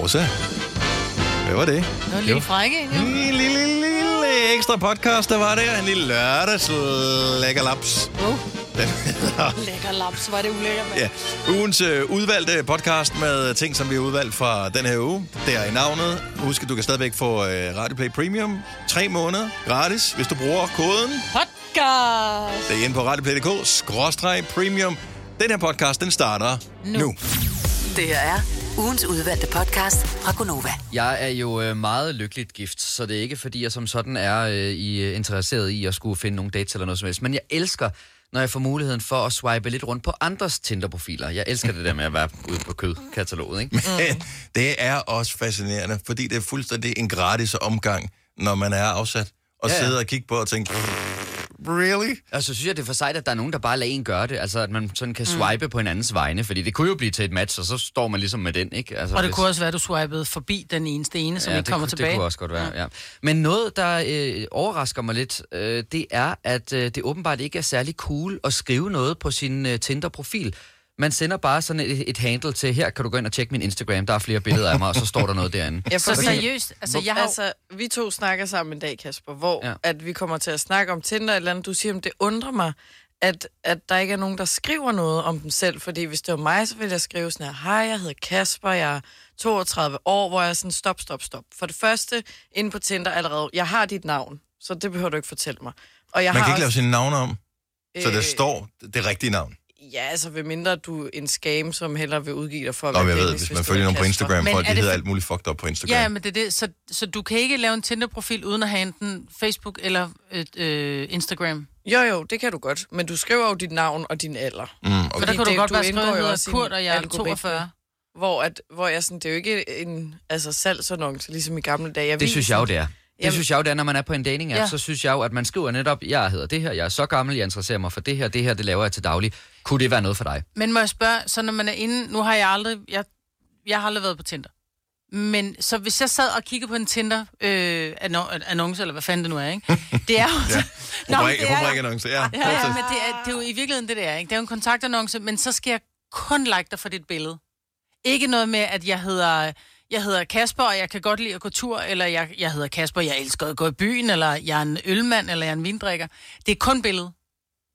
Hovsa. Hvad var det? Det var en lille frække, en, jo. En lille, lille, lille ekstra podcast, der var der. En lille lørdags lækker laps. Oh, lækker laps, var det ulækkert, mand. Ja, ugens øh, udvalgte podcast med ting, som vi har udvalgt fra den her uge. Det er i navnet. Husk, at du kan stadigvæk få øh, Radioplay Premium. Tre måneder gratis, hvis du bruger koden. Podcast! Det er inde på radioplay.dk, skråstreg premium. Den her podcast, den starter nu. nu. Det her er ugens udvalgte podcast fra Gonova. Jeg er jo øh, meget lykkeligt gift, så det er ikke fordi, jeg som sådan er øh, øh, interesseret i at skulle finde nogle dates eller noget som helst. Men jeg elsker, når jeg får muligheden for at swipe lidt rundt på andres Tinder-profiler. Jeg elsker det der med at være ude på kødkataloget, ikke? Men det er også fascinerende, fordi det er fuldstændig en gratis omgang, når man er afsat og Ja, ja, ja. sidder og kigger på og tænker, really? Altså, synes jeg, det er for sejt, at der er nogen, der bare lader en gøre det. Altså, at man sådan kan swipe mm. på hinandens vegne. Fordi det kunne jo blive til et match, og så står man ligesom med den, ikke? Altså, Og det hvis- kunne også være, at du swipede forbi den eneste ene, som ja, ikke kommer kunne, tilbage. Det kunne også godt være, ja. Men noget, der øh, overrasker mig lidt, øh, det er, at øh, det åbenbart ikke er særlig cool at skrive noget på sin øh, Tinder-profil. Man sender bare sådan et, et handle til, her kan du gå ind og tjekke min Instagram, der er flere billeder af mig, og så står der noget derinde. Ja, Så for seriøst, altså jeg har Altså, vi to snakker sammen en dag, Kasper, hvor Ja. at vi kommer til at snakke om Tinder eller andet. Du siger, at det undrer mig, at, at der ikke er nogen, der skriver noget om dem selv. Fordi hvis det var mig, så ville jeg skrive sådan her, hej, jeg hedder Kasper, jeg er 32 år, hvor jeg er sådan, stop, stop, stop. For det første, inde på Tinder allerede, jeg har dit navn, så det behøver du ikke fortælle mig. Og jeg Man har kan ikke lave også, sine navne om, så øh, det står det rigtige navn. Ja, altså ved mindre du er en scam, som hellere vil udgive dig for at Nå, være men jeg ved, hvis man følger er nogen på. Instagram, Men er de det hedder for- alt muligt fucked up på Instagram. Ja, men det er det. Så, så du kan ikke lave en Tinder-profil uden at have enten Facebook eller et, øh, Instagram? Jo, jo, det kan du godt. Men du skriver jo dit navn og din alder. Mm, For okay. der Fordi kan du det- godt du bare skrive, at jeg Kurt, og jeg er algoritme. 42. Hvor, at, hvor jeg sådan, det er jo ikke en altså, salgsannonce, ligesom i gamle dage. Det synes jeg jo, det er. Det Jamen- synes jeg jo, det er, når man er på en dating app, Ja. så synes jeg jo, at man skriver netop, jeg hedder det her, jeg er så gammel, jeg interesserer mig for det her, det her, det laver jeg til daglig. Kunne det være noget for dig? Men må jeg spørge, så når man er inde, nu har jeg aldrig, jeg, jeg har aldrig været på Tinder. Men så hvis jeg sad og kiggede på en Tinder øh, anno- annonce, eller hvad fanden det nu er, ikke? Det er jo... Ja. Nå, Rubrik, det er rubrikannonce, ja. Ja, ja, men det er, det er jo i virkeligheden det, det er, ikke? Det er jo en kontaktannonce, men så skal jeg kun like dig for dit billede. Ikke noget med, at jeg hedder, jeg hedder Kasper, og jeg kan godt lide at gå tur, eller jeg, jeg hedder Kasper, jeg elsker at gå i byen, eller jeg er en ølmand, eller jeg er en vindrikker. Det er kun billedet.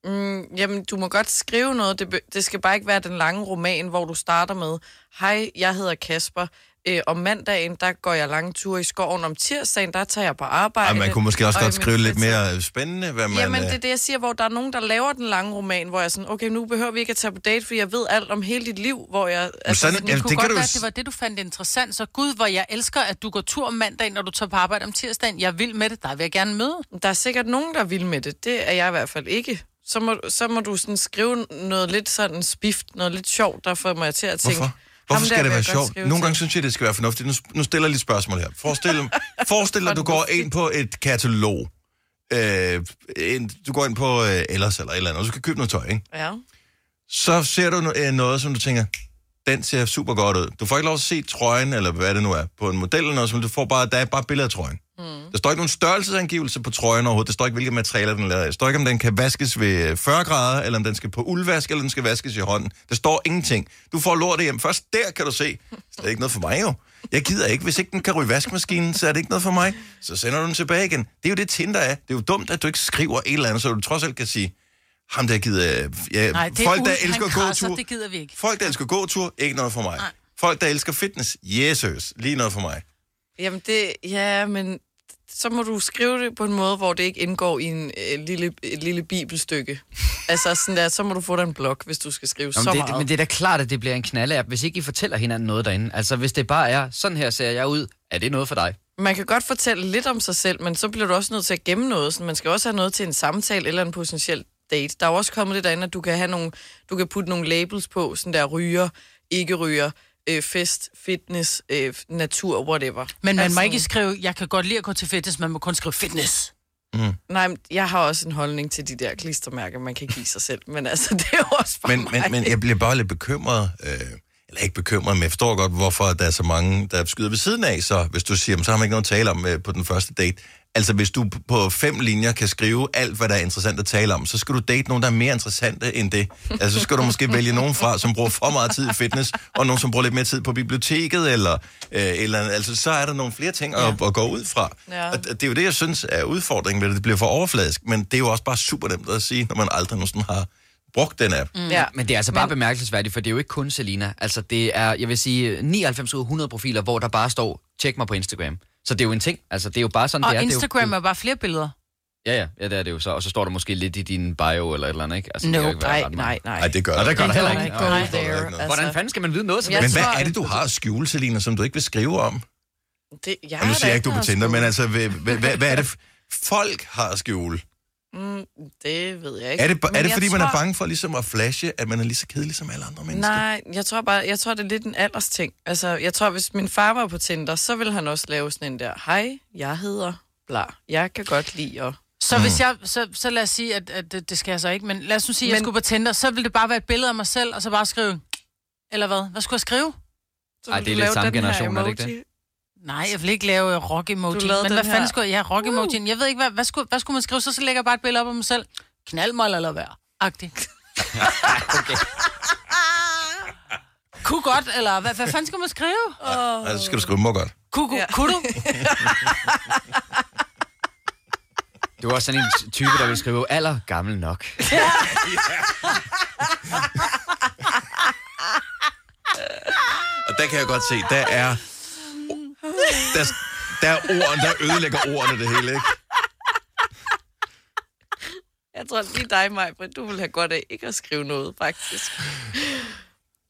Mm, jamen, du må godt skrive noget. Det, det skal bare ikke være den lange roman, hvor du starter med, hej, jeg hedder Kasper. Øh, om mandagen, der går jeg lange ture i skoven. Om tirsdagen, der tager jeg på arbejde. Ej, man kunne måske også Og godt skrive lidt mere spændende, hvad man... Jamen, øh, det er det, jeg siger, hvor der er nogen, der laver den lange roman, hvor jeg sådan, okay, nu behøver vi ikke at tage på date, for jeg ved alt om hele dit liv, hvor jeg... Altså, sådan- sådan, Ja, Det kunne det godt du være, at det var det, du fandt interessant. Så gud, hvor jeg elsker, at du går tur om mandagen, når du tager på arbejde om tirsdagen. Jeg vil med det. Der vil jeg gerne møde. der er sikkert nogen, der vil med det. Det er jeg i hvert fald ikke. Så må, så må du sådan skrive noget lidt sådan spift, noget lidt sjovt, der får mig til at tænke... Hvorfor? Hvorfor der skal det være sjovt? Nogle til. gange synes jeg, det skal være fornuftigt. Nu, nu stiller jeg lige et spørgsmål her. Forestil, forestil dig, at du går ind på et katalog. Øh, en, du går ind på øh, Ellers eller et eller andet, og du skal købe noget tøj, ikke? Ja. Så ser du øh, noget, som du tænker, den ser super godt ud. Du får ikke lov at se trøjen, eller hvad det nu er, på en model eller noget, som du får bare, der er bare billeder af trøjen. Mm. Der står ikke nogen størrelsesangivelse på trøjen overhovedet. Der står ikke, hvilke materialer den er lavet af. Der står ikke, om den kan vaskes ved 40 grader, eller om den skal på uldvask, eller om den skal vaskes i hånden. Der står ingenting. Du får lortet hjem. Først der kan du se. Så det er ikke noget for mig jo. Jeg gider ikke. Hvis ikke den kan ryge i vaskemaskinen, så er det ikke noget for mig. Så sender du den tilbage igen. Det er jo det Tinder er. Det er jo dumt, at du ikke skriver et eller andet, så du trods alt kan sige, ham der gider... Ja, Nej, det folk, der ud- elsker gåtur. det gider vi ikke. Folk, der elsker gåtur, ikke noget for mig. Nej. Folk, der elsker fitness, Jesus, lige noget for mig. Jamen det, ja, men så må du skrive det på en måde, hvor det ikke indgår i en øh, lille, et lille bibelstykke. altså sådan der, så må du få dig en blog, hvis du skal skrive Nå, så men, meget. det, men det er da klart, at det bliver en knalde hvis ikke I fortæller hinanden noget derinde. Altså, hvis det bare er, sådan her ser jeg ud, er det noget for dig? Man kan godt fortælle lidt om sig selv, men så bliver du også nødt til at gemme noget. Så man skal også have noget til en samtale eller en potentiel date. Der er jo også kommet det derinde, at du kan, have nogle, du kan putte nogle labels på, sådan der ryger, ikke ryger, øh, fest, fitness, øh, natur, whatever. Men man Altså, må ikke skrive, jeg kan godt lide at gå til fitness, man må kun skrive fitness. Nej, men jeg har også en holdning til de der klistermærker, man kan give sig selv. Men altså, det er jo også for Men, mig. men, men jeg bliver bare lidt bekymret, øh, eller ikke bekymret, men jeg forstår godt, hvorfor der er så mange, der skyder ved siden af. Så hvis du siger, så har man ikke noget at tale om øh, på den første date. Altså, hvis du på fem linjer kan skrive alt, hvad der er interessant at tale om, så skal du date nogen, der er mere interessante end det. Altså, så skal du måske vælge nogen fra, som bruger for meget tid i fitness, og nogen, som bruger lidt mere tid på biblioteket, eller, øh, eller altså, så er der nogle flere ting at, at gå ud fra. Ja. Og det er jo det, jeg synes er udfordringen ved det. Det bliver for overfladisk, men det er jo også bare super nemt at sige, når man aldrig nogensinde har brugt den app. Mm. Ja. Men det er altså bare bemærkelsesværdigt, for det er jo ikke kun Selina. Altså, det er, jeg vil sige, 99 ud af 100 profiler, hvor der bare står, tjek mig på Instagram. Så det er jo en ting. Altså, det er jo bare sådan, Og det er. Instagram det er er bare flere billeder. jo, ja, ja, ja, det er det jo så. Og så står der måske lidt i din bio eller et eller andet, ikke? Altså, No, det kan jo ikke være Nej, nej, nej. Nej, det gør Og det gør der heller ikke. go Nej, there. det gør der ikke noget. Hvordan fanden skal man vide noget som Men hvad er det, du har at skjule, Selina, som du ikke vil skrive om? Det, jeg Og nu siger jeg ikke, du er på Tinder, men altså, hvad, hvad, hvad, hvad er det, folk har at skjule? Mm, det ved jeg ikke. Er det, er det fordi, man er tror- bange for ligesom at flashe, at man er lige så kedelig som alle andre mennesker? Nej, jeg tror bare, jeg tror, det er lidt en alders ting. Altså, jeg tror, hvis min far var på Tinder, så ville han også lave sådan en der, hej, jeg hedder bla. Jeg kan godt lide at... Så hvis jeg, så, så lad os sige, at, at det, det skal jeg så ikke, men lad os nu sige, at jeg Men- skulle på Tinder, så ville det bare være et billede af mig selv, og så bare skrive, eller hvad? Hvad skulle jeg skrive? Så Ej, det er lidt samme generation, er det ikke emoji. Nej, jeg vil ikke lave rock emoji. Men hvad fanden skulle jeg? Ja, rock emoji. Jeg ved ikke, hvad, hvad, skulle, hvad skulle man skrive? Så, så lægger jeg bare et billede op af mig selv. Knald mig eller være. Agtig. okay. Kunne godt, eller hvad, hvad fanden skulle man skrive? Altså, så skal du skrive må godt. Kunne, Ja. kunne du? Du er også sådan en type, der vil skrive alder gammel nok. Og der kan jeg godt se, der er... Der, der er ord, der ødelægger ordene det hele, ikke? Jeg tror lige dig, Maj, du vil have godt af ikke at skrive noget, faktisk.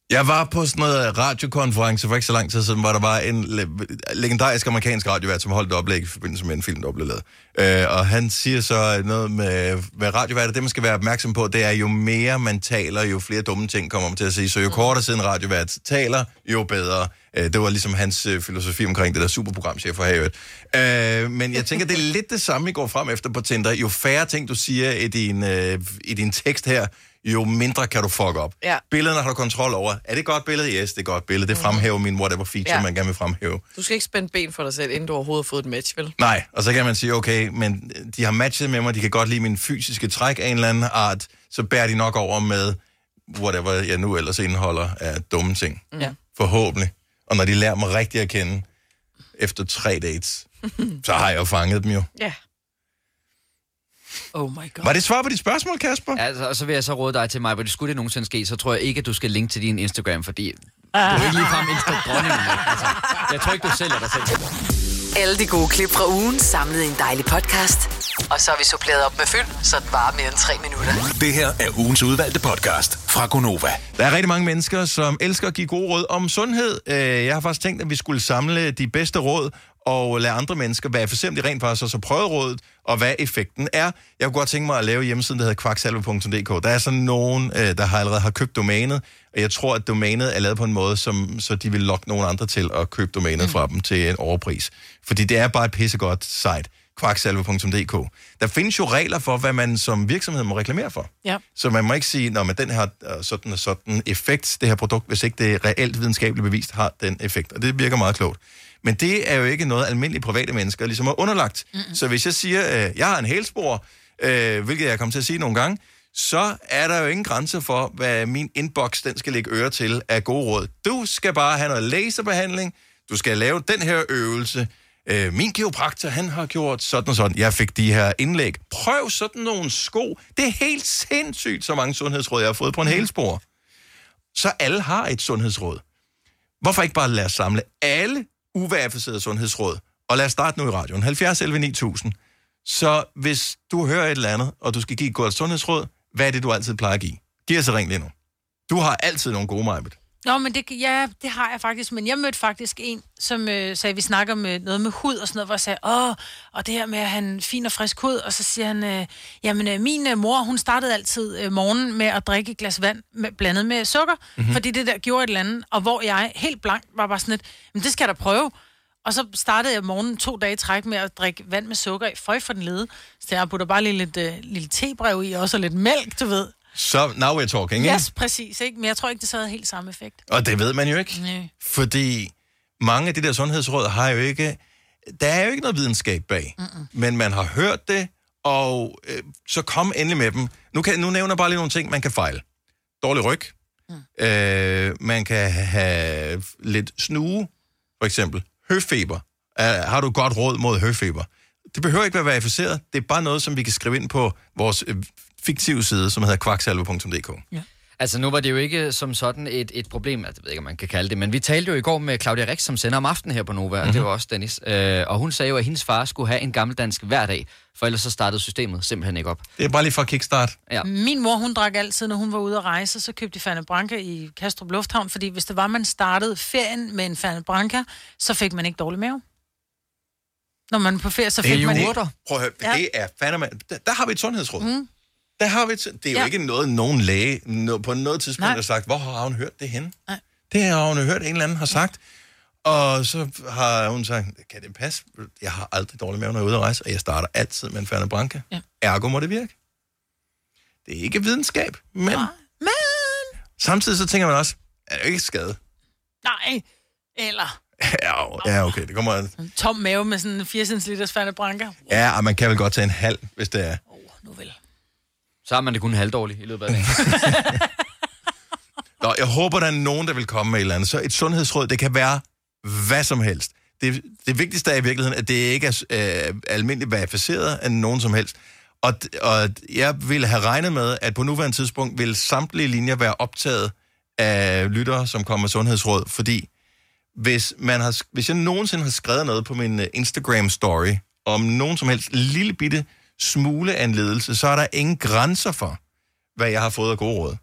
Jeg var på sådan noget radiokonference for ikke så lang tid siden, hvor der var en le- legendarisk amerikansk radiovært, som holdt et oplæg i forbindelse med en film, der blev lavet. Øh, og han siger så noget med, hvad radiovært det man skal være opmærksom på, det er jo mere man taler, jo flere dumme ting kommer man til at sige. Så jo kortere siden radiovært taler, jo bedre. Øh, det var ligesom hans øh, filosofi omkring det der superprogram, chef for havet. Øh, men jeg tænker, det er lidt det samme, I går frem efter på Tinder. Jo færre ting, du siger i din, øh, i din tekst her, jo mindre kan du fuck op. Ja. Billederne har du kontrol over. Er det et godt billede? Yes, det er godt billede. Det fremhæver min whatever feature, ja. Ja. man gerne vil fremhæve. Du skal ikke spænde ben for dig selv, inden du overhovedet har fået et match, vel? Nej, og så kan man sige, okay, men de har matchet med mig, de kan godt lide min fysiske træk af en eller anden art, så bærer de nok over med whatever jeg nu ellers indeholder af dumme ting. Ja. Forhåbentlig. Og når de lærer mig rigtigt at kende efter tre dates, så har jeg jo fanget dem jo. Ja. Oh my god. Var det svar på dit spørgsmål, Kasper? Altså, og så vil jeg så råde dig til mig, hvor det skulle det nogensinde ske, så tror jeg ikke, at du skal linke til din Instagram, fordi du er ikke ligefrem Insta-dronningen. Altså, jeg tror ikke, du sælger dig selv. Alle de gode klip fra ugen samlet i en dejlig podcast. Og så har vi suppleret op med fyld, så det varer mere end tre minutter. Det her er ugens udvalgte podcast fra Gonova. Der er rigtig mange mennesker, som elsker at give gode råd om sundhed. Øh, Jeg har faktisk tænkt, at vi skulle samle de bedste råd og lade andre mennesker verificere, om de rent faktisk også har prøvet rådet, og hvad effekten er. Jeg kunne godt tænke mig at lave hjemmesiden, der hedder kvaksalve.dk. Der er sådan nogen, øh, der har allerede har købt domænet, og jeg tror, at domænet er lavet på en måde, som, så de vil lokke nogen andre til at købe domænet fra dem til en overpris. Fordi det er bare et pissegodt site kvaksalve.dk. Der findes jo regler for, hvad man som virksomhed må reklamere for. Ja. Så man må ikke sige, når man den her øh, sådan og sådan effekt, det her produkt, hvis ikke det er reelt videnskabeligt bevist, har den effekt. Og det virker meget klogt. Men det er jo ikke noget, almindelige private mennesker ligesom er underlagt. Mm-hmm. Så hvis jeg siger, øh, jeg har en hælspor, øh, hvilket jeg kommer til at sige nogle gange, så er der jo ingen grænse for, hvad min inbox den skal lægge øre til af gode råd. Du skal bare have noget laserbehandling, du skal lave den her øvelse, øh, min kiropraktor, han har gjort sådan og sådan. Jeg fik de her indlæg. Prøv sådan nogle sko. Det er helt sindssygt, så mange sundhedsråd, jeg har fået på en hælspor. Så alle har et sundhedsråd. Hvorfor ikke bare lade os samle alle uverificerede sundhedsråd, og lad os starte nu i radioen. 70 11 9000. Så hvis du hører et eller andet, og du skal give et godt sundhedsråd, hvad er det, du altid plejer at give? Giv os ring lige nu. Du har altid nogle gode, Majbet. Nå, men det, ja, det har jeg faktisk. Men jeg mødte faktisk en, som øh, sagde, vi snakker med noget med hud og sådan noget, hvor jeg sagde, åh, og det her med at have en fin og frisk hud. Og så siger han, øh, jamen øh, min øh, mor, hun startede altid øh, morgenen med at drikke et glas vand med, blandet med sukker, mm-hmm. fordi det der gjorde et eller andet. Og hvor jeg helt blank var bare sådan lidt, men det skal jeg da prøve. Og så startede jeg morgenen to dage i træk med at drikke vand med sukker i. Føj for den lede. Så jeg putter bare lige lidt øh, lille tebrev i, og så lidt mælk, du ved. Så now we're talking, ikke? Yes, præcis, ikke? Men jeg tror ikke, det så havde helt samme effekt. Og det ved man jo ikke. Nej. Fordi mange af de der sundhedsråd har jo ikke der er jo ikke noget videnskab bag, Mm-mm. men man har hørt det, og øh, så kom endelig med dem. Nu, kan, nu nævner jeg bare lige nogle ting, man kan fejle. Dårlig ryg. Mm. Øh, man kan have lidt snue, for eksempel. Høfeber. Uh, har du godt råd mod høfeber? Det behøver ikke være verificeret. Det er bare noget, som vi kan skrive ind på vores fiktive side, som hedder kvaksalve.dk. Altså, nu var det jo ikke som sådan et, et problem, altså, jeg ved ikke, om man kan kalde det, men vi talte jo i går med Claudia Rix, som sender om aftenen her på Nova, mm-hmm. og det var også Dennis. Øh, og hun sagde jo, at hendes far skulle have en gammeldansk hver dag, for ellers så startede systemet simpelthen ikke op. Det er bare lige fra kickstart. Ja. Min mor, hun drak altid, når hun var ude at rejse, så købte de Fane Branca i Kastrup Lufthavn, fordi hvis det var, man startede ferien med en Fane Branca, så fik man ikke dårlig mave. Når man er på ferie, så Det er fik jo man det. ikke... Prøv at høre, Ja. det er fandme... Der, der har vi et sundhedsråd. Mm. Der har vi et, det er jo Ja. ikke noget, nogen læge no, på noget tidspunkt Nej. har sagt, hvor har hun hørt det henne? Nej. Det har hun hørt, en eller anden har sagt. Og så har hun sagt, kan det passe? Jeg har aldrig dårlig mave, når jeg er ude at rejse, og jeg starter altid med en Ferne Branca. Ja. Ergo må det virke. Det er ikke videnskab, men Men... samtidig så tænker man også, er det jo ikke skade? Nej. Eller Ja, ja, okay, det kommer... en tom mave med sådan en 4 liters Fane Branca. Ja, og man kan vel godt tage en halv, hvis det er. Oh, nu vel. Så har man det kun halvdårligt i løbet af dagen. Nå, jeg håber, der er nogen, der vil komme med et eller andet. Så et sundhedsråd, det kan være hvad som helst. Det, det vigtigste er i virkeligheden, at det ikke er øh, almindeligt verificeret af nogen som helst. Og, og jeg ville have regnet med, at på nuværende tidspunkt vil samtlige linjer være optaget af lyttere, som kommer med sundhedsråd, fordi hvis, man har, hvis jeg nogensinde har skrevet noget på min øh, Instagram-story om nogen som helst lille bitte smule af en ledelse, så er der ingen grænser for, hvad jeg har fået af gode råd.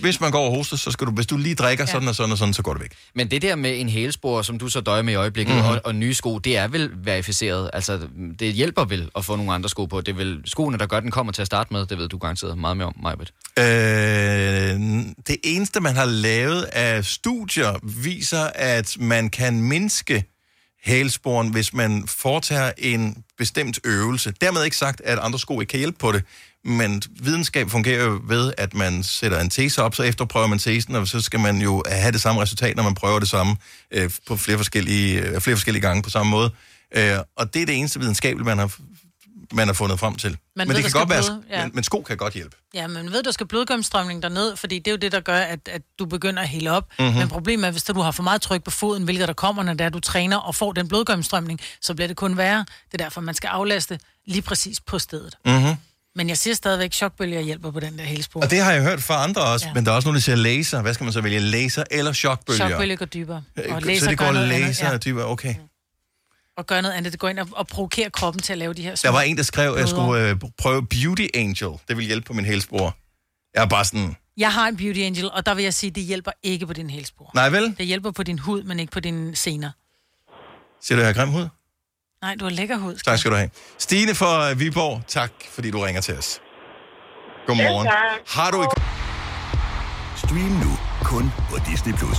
Hvis man går og hoster, så skal du, hvis du lige drikker ja. sådan og sådan og sådan, så går det væk. Men det der med en hælspor, som du så døjer med i øjeblikket, Mhm. mm-hmm. og, og nye sko, det er vel verificeret. Altså, det hjælper vel at få nogle andre sko på. Det er vel skoene, der gør, den kommer til at starte med. Det ved du garanteret meget mere om, Majbet. Øh, det eneste, man har lavet af studier, viser, at man kan mindske hælsporen, hvis man foretager en bestemt øvelse. Dermed ikke sagt, at andre sko ikke kan hjælpe på det, men videnskab fungerer jo ved, at man sætter en tese op, så efterprøver man tesen, og så skal man jo have det samme resultat, når man prøver det samme øh, på flere forskellige, øh, flere forskellige gange på samme måde. Øh, og det er det eneste videnskabelige, man har, man har fundet frem til. Man men ved, det der kan godt være, bløde, ja. men, men sko kan godt hjælpe. Ja, men ved du, der skal blodgennemstrømning derned, fordi det er jo det, der gør, at, at du begynder at hælde op. Mhm. Mm-hmm. Men problemet er, hvis du har for meget tryk på foden, hvilket der kommer, når det er, du træner og får den blodgennemstrømning, så bliver det kun værre. Det er derfor, man skal aflaste lige præcis på stedet. Mm-hmm. Men jeg siger stadigvæk, chokbølger hjælper på den der hælspor. Og det har jeg hørt fra andre også, ja. Men der er også nogen, der siger laser. Hvad skal man så vælge? Laser eller chokbølger? Chokbølger går dybere. Og Øh, laser så det går laser dybere, okay. Og gør noget andet. Det går ind og, og provokerer kroppen til at lave de her små... Der var en, der skrev, at jeg skulle øh, prøve Beauty Angel. Det vil hjælpe på min hælspor. Jeg er bare sådan, Jeg har en beauty angel, og der vil jeg sige, det hjælper ikke på din hælspor. nej vel? Det hjælper på din hud, men ikke på dine sener. Siger du, jeg har grim hud? Nej, du har lækker hud. skat. Tak skal du have. Stine fra øh, Viborg, tak fordi du ringer til os. Godmorgen. Ja, tak. Har du et... Stream nu kun på Disney+. Plus.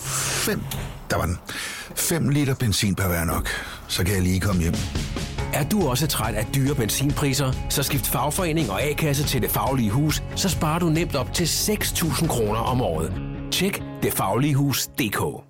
5. Der var den. 5 liter benzin per hver nok. Så kan jeg lige komme hjem. Er du også træt af dyre benzinpriser, så skift fagforening og A-kasse til Det Faglige Hus, så sparer du nemt op til 6.000 kroner om året. Tjek detfagligehus.dk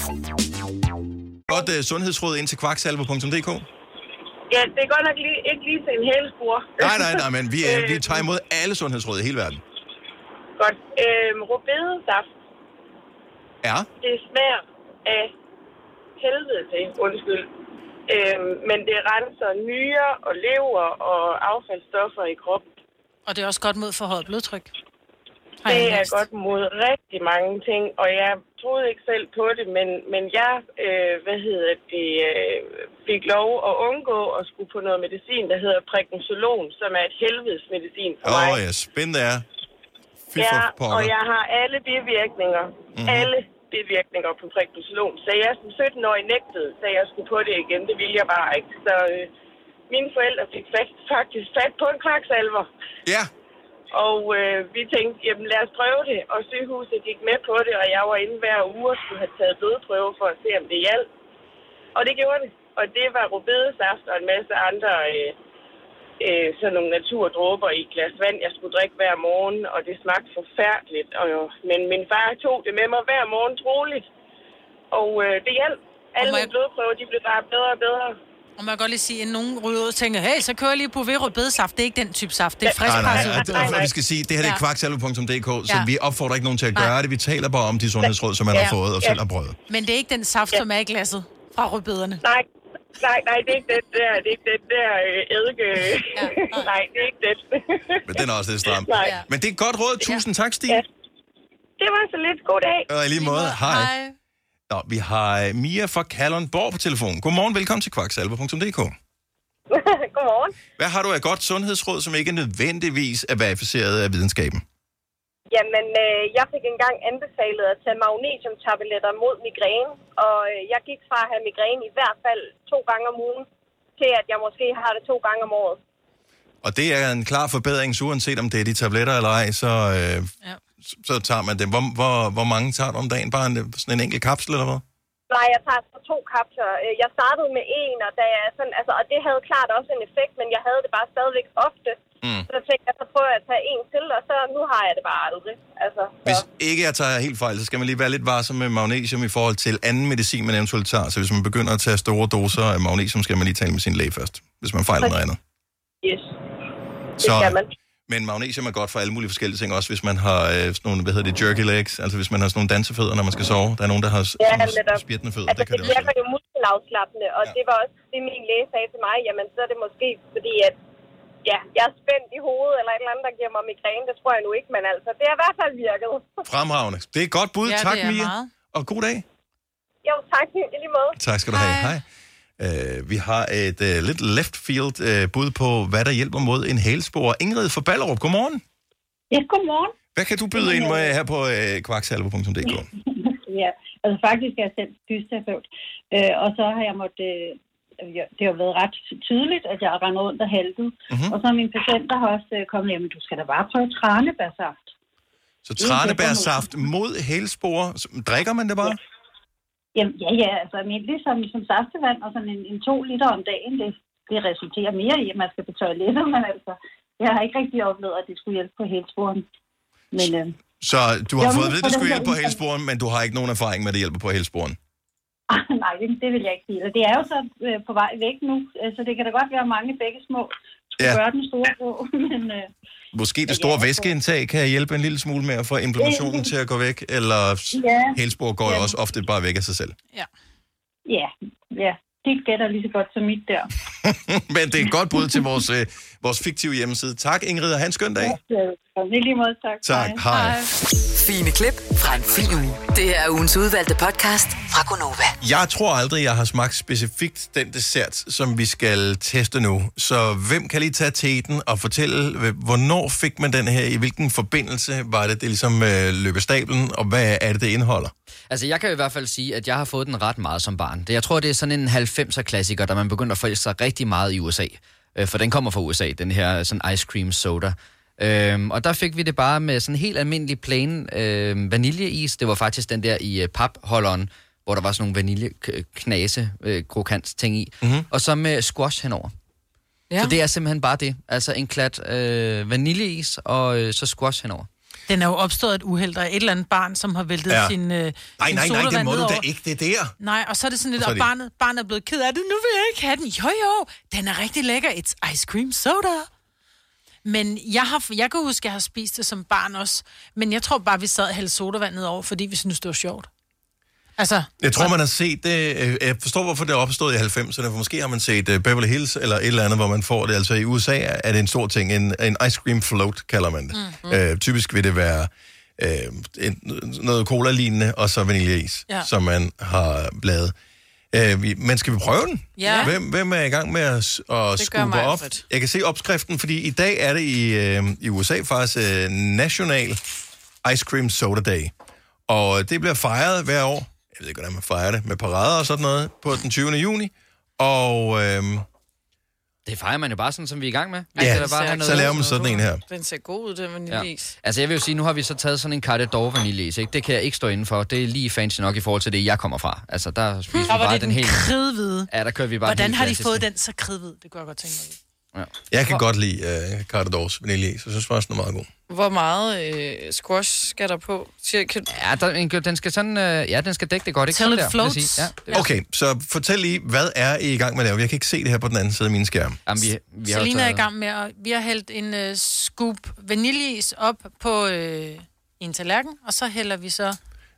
Godt uh, sundhedsråd ind til kvaksalve.dk. Ja, det er godt nok lige, ikke lige til en hælspor. Nej, nej, nej, men vi, uh, vi tager imod alle sundhedsråd i hele verden. Godt. Øhm, rødbedesaft, Ja, det smager af helvede til, undskyld. Øhm, men det renser nyrer og lever og affaldsstoffer i kroppen. Og det er også godt mod forhøjet blodtryk. Jeg Det er godt mod rigtig mange ting, og jeg troede ikke selv på det, men, men jeg, øh, hvad hedder det, øh, fik lov at undgå at skulle på noget medicin, der hedder Pregnesolon, som er et helvedes medicin for Åh mig. oh, ja, spændende er. Fy Ja, og jeg har alle bivirkninger. Mhm. Mm-hmm. Alle bivirkninger på Pregnesolon. Så jeg som 17-årig nægtede, så jeg skulle på det igen. Det ville jeg bare ikke. Så øh, mine forældre fik fat, faktisk fat på en kvaksalver. Ja. Og øh, vi tænkte, jamen lad os prøve det. Og sygehuset gik med på det, og jeg var inde hver uge og skulle have taget blodprøve for at se, om det hjalp. Og det gjorde det. Og det var rubedesaft og en masse andre øh, øh, sådan nogle naturdråber i et glas vand, jeg skulle drikke hver morgen, og det smagte forfærdeligt. Og, jo, men min far tog det med mig hver morgen troligt. Og øh, det hjalp. Alle mine blodprøver, de blev bare bedre og bedre. Og man kan godt lige sige, at nogen ryger ud og tænker, hey, så kører jeg lige på rødbedesaft. Det er ikke den type saft, det er frisk Nej, nej, nej, nej. Vi skal sige, det her det er Ja. kvaksalve.dk, så Ja. vi opfordrer ikke nogen til at Nej. gøre det. Vi taler bare om de sundhedsråd, som man har Ja. fået og Ja. selv har prøvet. Men det er ikke den saft, som er i glasset fra rødbederne. Nej, nej, nej, det er ikke det der, det er ikke det der øh, eddike. Ja, nej, det er ikke det. Men den er også lidt stram. Nej. Men det er et godt råd. Tusind tak, Stine. Det var så lidt. God dag. Og i lige måde, hej. Nå, vi har øh, Mia fra Kalundborg på telefonen. Godmorgen, velkommen til kvaksalve.dk. Godmorgen. Hvad har du af godt sundhedsråd, som ikke nødvendigvis er verificeret af videnskaben? Jamen, øh, jeg fik engang anbefalet at tage magnesiumtabletter mod migræne, og øh, jeg gik fra at have migræne i hvert fald to gange om ugen, til at jeg måske har det to gange om året. Og det er en klar forbedring, så uanset om det er de tabletter eller ej, så, øh, ja. Så, tager man dem. Hvor, hvor, hvor mange tager du om dagen? Bare en, sådan en enkelt kapsel eller hvad? Nej, jeg tager så to kapsler. Øh, Jeg startede med en, og, da jeg sådan, altså, og det havde klart også en effekt, men jeg havde det bare stadigvæk ofte. Mm. Så tænkte jeg, så prøver jeg at tage en til, og så nu har jeg det bare aldrig. Altså, Hvis ikke jeg tager helt fejl, så skal man lige være lidt varsom med magnesium i forhold til anden medicin, man eventuelt tager. Så hvis man begynder at tage store doser af magnesium, skal man lige tale med sin læge først, hvis man fejler noget andet. yes. Så, skal man. Men magnesium er godt for alle mulige forskellige ting, også hvis man har øh, sådan nogle, hvad hedder det, jerky legs, altså hvis man har sådan nogle dansefødder, når man skal sove. Der er nogen, der har Ja, spirtende fødder. Altså, det kan det virker jo muskelafslappende, og ja. det var også det, min læge sagde til mig. Jamen, så er det måske fordi, at ja, jeg er spændt i hovedet, eller et eller andet, der giver mig migræne. Det tror jeg nu ikke, men altså, det har i hvert fald virket. Fremragende. Det er et godt bud. Ja, tak, Mia. meget. Og god dag. Jo, tak i lige måde. Tak skal du have. Hej. Uh, vi har et uh, lidt left field uh, bud på, hvad der hjælper mod en hælspor. Ingrid fra Ballerup, godmorgen. Ja, godmorgen. Hvad kan du byde ind med her på uh, kvaksalve.dk? ja, altså faktisk er jeg selv fysioterapeut, øh, og så har jeg måttet, øh, ja, det har været ret tydeligt, at jeg har rendt rundt og haltet. Mhm. Og så er mine patienter har også øh, kommet, jamen du skal da bare prøve tranebærsaft. Så tranebærsaft mod hælspor. Drikker man det bare? Jamen, ja, ja, altså almindeligt som, som saftevand, og sådan en, en to liter om dagen, det, det resulterer mere i, at man skal på toilettet, men altså, jeg har ikke rigtig oplevet, at det skulle hjælpe på hælsporen. Men, øh, Så du har fået at vide, at det skulle hjælpe på hælsporen, men du har ikke nogen erfaring med, at det hjælper på hælsporen. nej, det, det vil jeg ikke sige. Og det er jo så øh, på vej væk nu, øh, så det kan da godt være mange begge små skulle ja. gøre den store på, men... Øh, Måske det store væskeindtag kan hjælpe en lille smule med at få inflammationen til at gå væk, eller Ja. hælspor går jo Ja. også ofte bare væk af sig selv. Ja, ja, det gætter lige så godt som mit der. Men det er et godt bud til vores, øh, vores fiktive hjemmeside. Tak, Ingrid, og have en skøn dag. Lige måde, tak. Tak, hej. Fine klip fra en fin uge. Det er ugens udvalgte podcast fra Gonova. Jeg tror aldrig, jeg har smagt specifikt den dessert, som vi skal teste nu. Så hvem kan lige tage teten og fortælle, hvornår fik man den her? I hvilken forbindelse var det, det ligesom øh, løb af stablen? Og hvad er det, det indeholder? Altså, jeg kan i hvert fald sige, at jeg har fået den ret meget som barn. Det, jeg tror, det er sådan en 90'er-klassiker, der man begynder at forelske sig rigtig meget i USA. Øh, For den kommer fra USA, den her sådan ice cream soda. Øhm, og der fik vi det bare med sådan helt almindelig plain øh, vaniljeis. Det var faktisk den der i øh, papholderen, hvor der var sådan nogle vaniljeknase, øh, krokant ting i. Mm-hmm. Og så med squash henover. Ja. Ja. Så det er simpelthen bare det. Altså en klat øh, vaniljeis og øh, så squash henover. Den er jo opstået et uheld, der er et eller andet barn, som har væltet Ja. sin, øh, Nej, sin nej, nej, det må du da ikke, det der. Nej, og så er det sådan lidt, Og og barnet, barnet er blevet ked af det. Nu vil jeg ikke have den. Jo, jo, den er rigtig lækker. It's ice cream soda. Men jeg, har, jeg kan huske, at jeg har spist det som barn også. Men jeg tror bare, vi sad og hældte sodavand over, fordi vi synes det var sjovt. Altså, Jeg tror, man har set det. øh, Jeg forstår, hvorfor det er opstået i 90'erne. For måske har man set øh, Beverly Hills eller et eller andet, hvor man får det. Altså i USA er det en stor ting. En, en ice cream float, kalder man det. Mm. Øh, typisk vil det være øh, en, noget cola-lignende, og så vaniljeis, Ja. som man har lavet. Øh, vi- men skal vi prøve den? Ja. Hvem, hvem er i gang med at, at skubbe op? Alfred. Jeg kan se opskriften, fordi i dag er det i, øh, i USA faktisk øh, National Ice Cream Soda Day. Og det bliver fejret hver år. Jeg ved ikke, hvordan man fejrer det. Med parader og sådan noget på den 20. juni. Og øhm, Det fejrer man jo bare sådan, som vi er i gang med. Vi Ja, skal da bare have så laver man sådan en her. Den ser god ud, den Ja. vaniljeis. Altså jeg vil jo sige, nu har vi så taget sådan en Carte d'Or vaniljeis, ikke? Det kan jeg ikke stå inden for. Det er lige fancy nok i forhold til det, jeg kommer fra. Altså der spiser vi der var bare det den den helt... kridhvide. Ja, der kører vi bare Hvordan helt har de klassiske. fået den så kridhvid? Det kunne jeg godt tænke mig. Ja. jeg kan godt lide uh, Carte d'Ors vanilje, så jeg synes faktisk, den er meget god. Hvor meget øh, squash skal der på? Siger, kan... Ja, der, den skal sådan... Øh, ja, den skal dække det godt, ikke? Sådan it der, floats. sige. Ja, det Okay, så fortæl lige, hvad er I i gang med at lave? Jeg kan ikke se det her på den anden side af min skærm. Jamen, vi, vi har Selina er i taget- gang med at... Vi har hældt en uh, scoop vaniljeis op på øh, en tallerken, og så hælder vi så...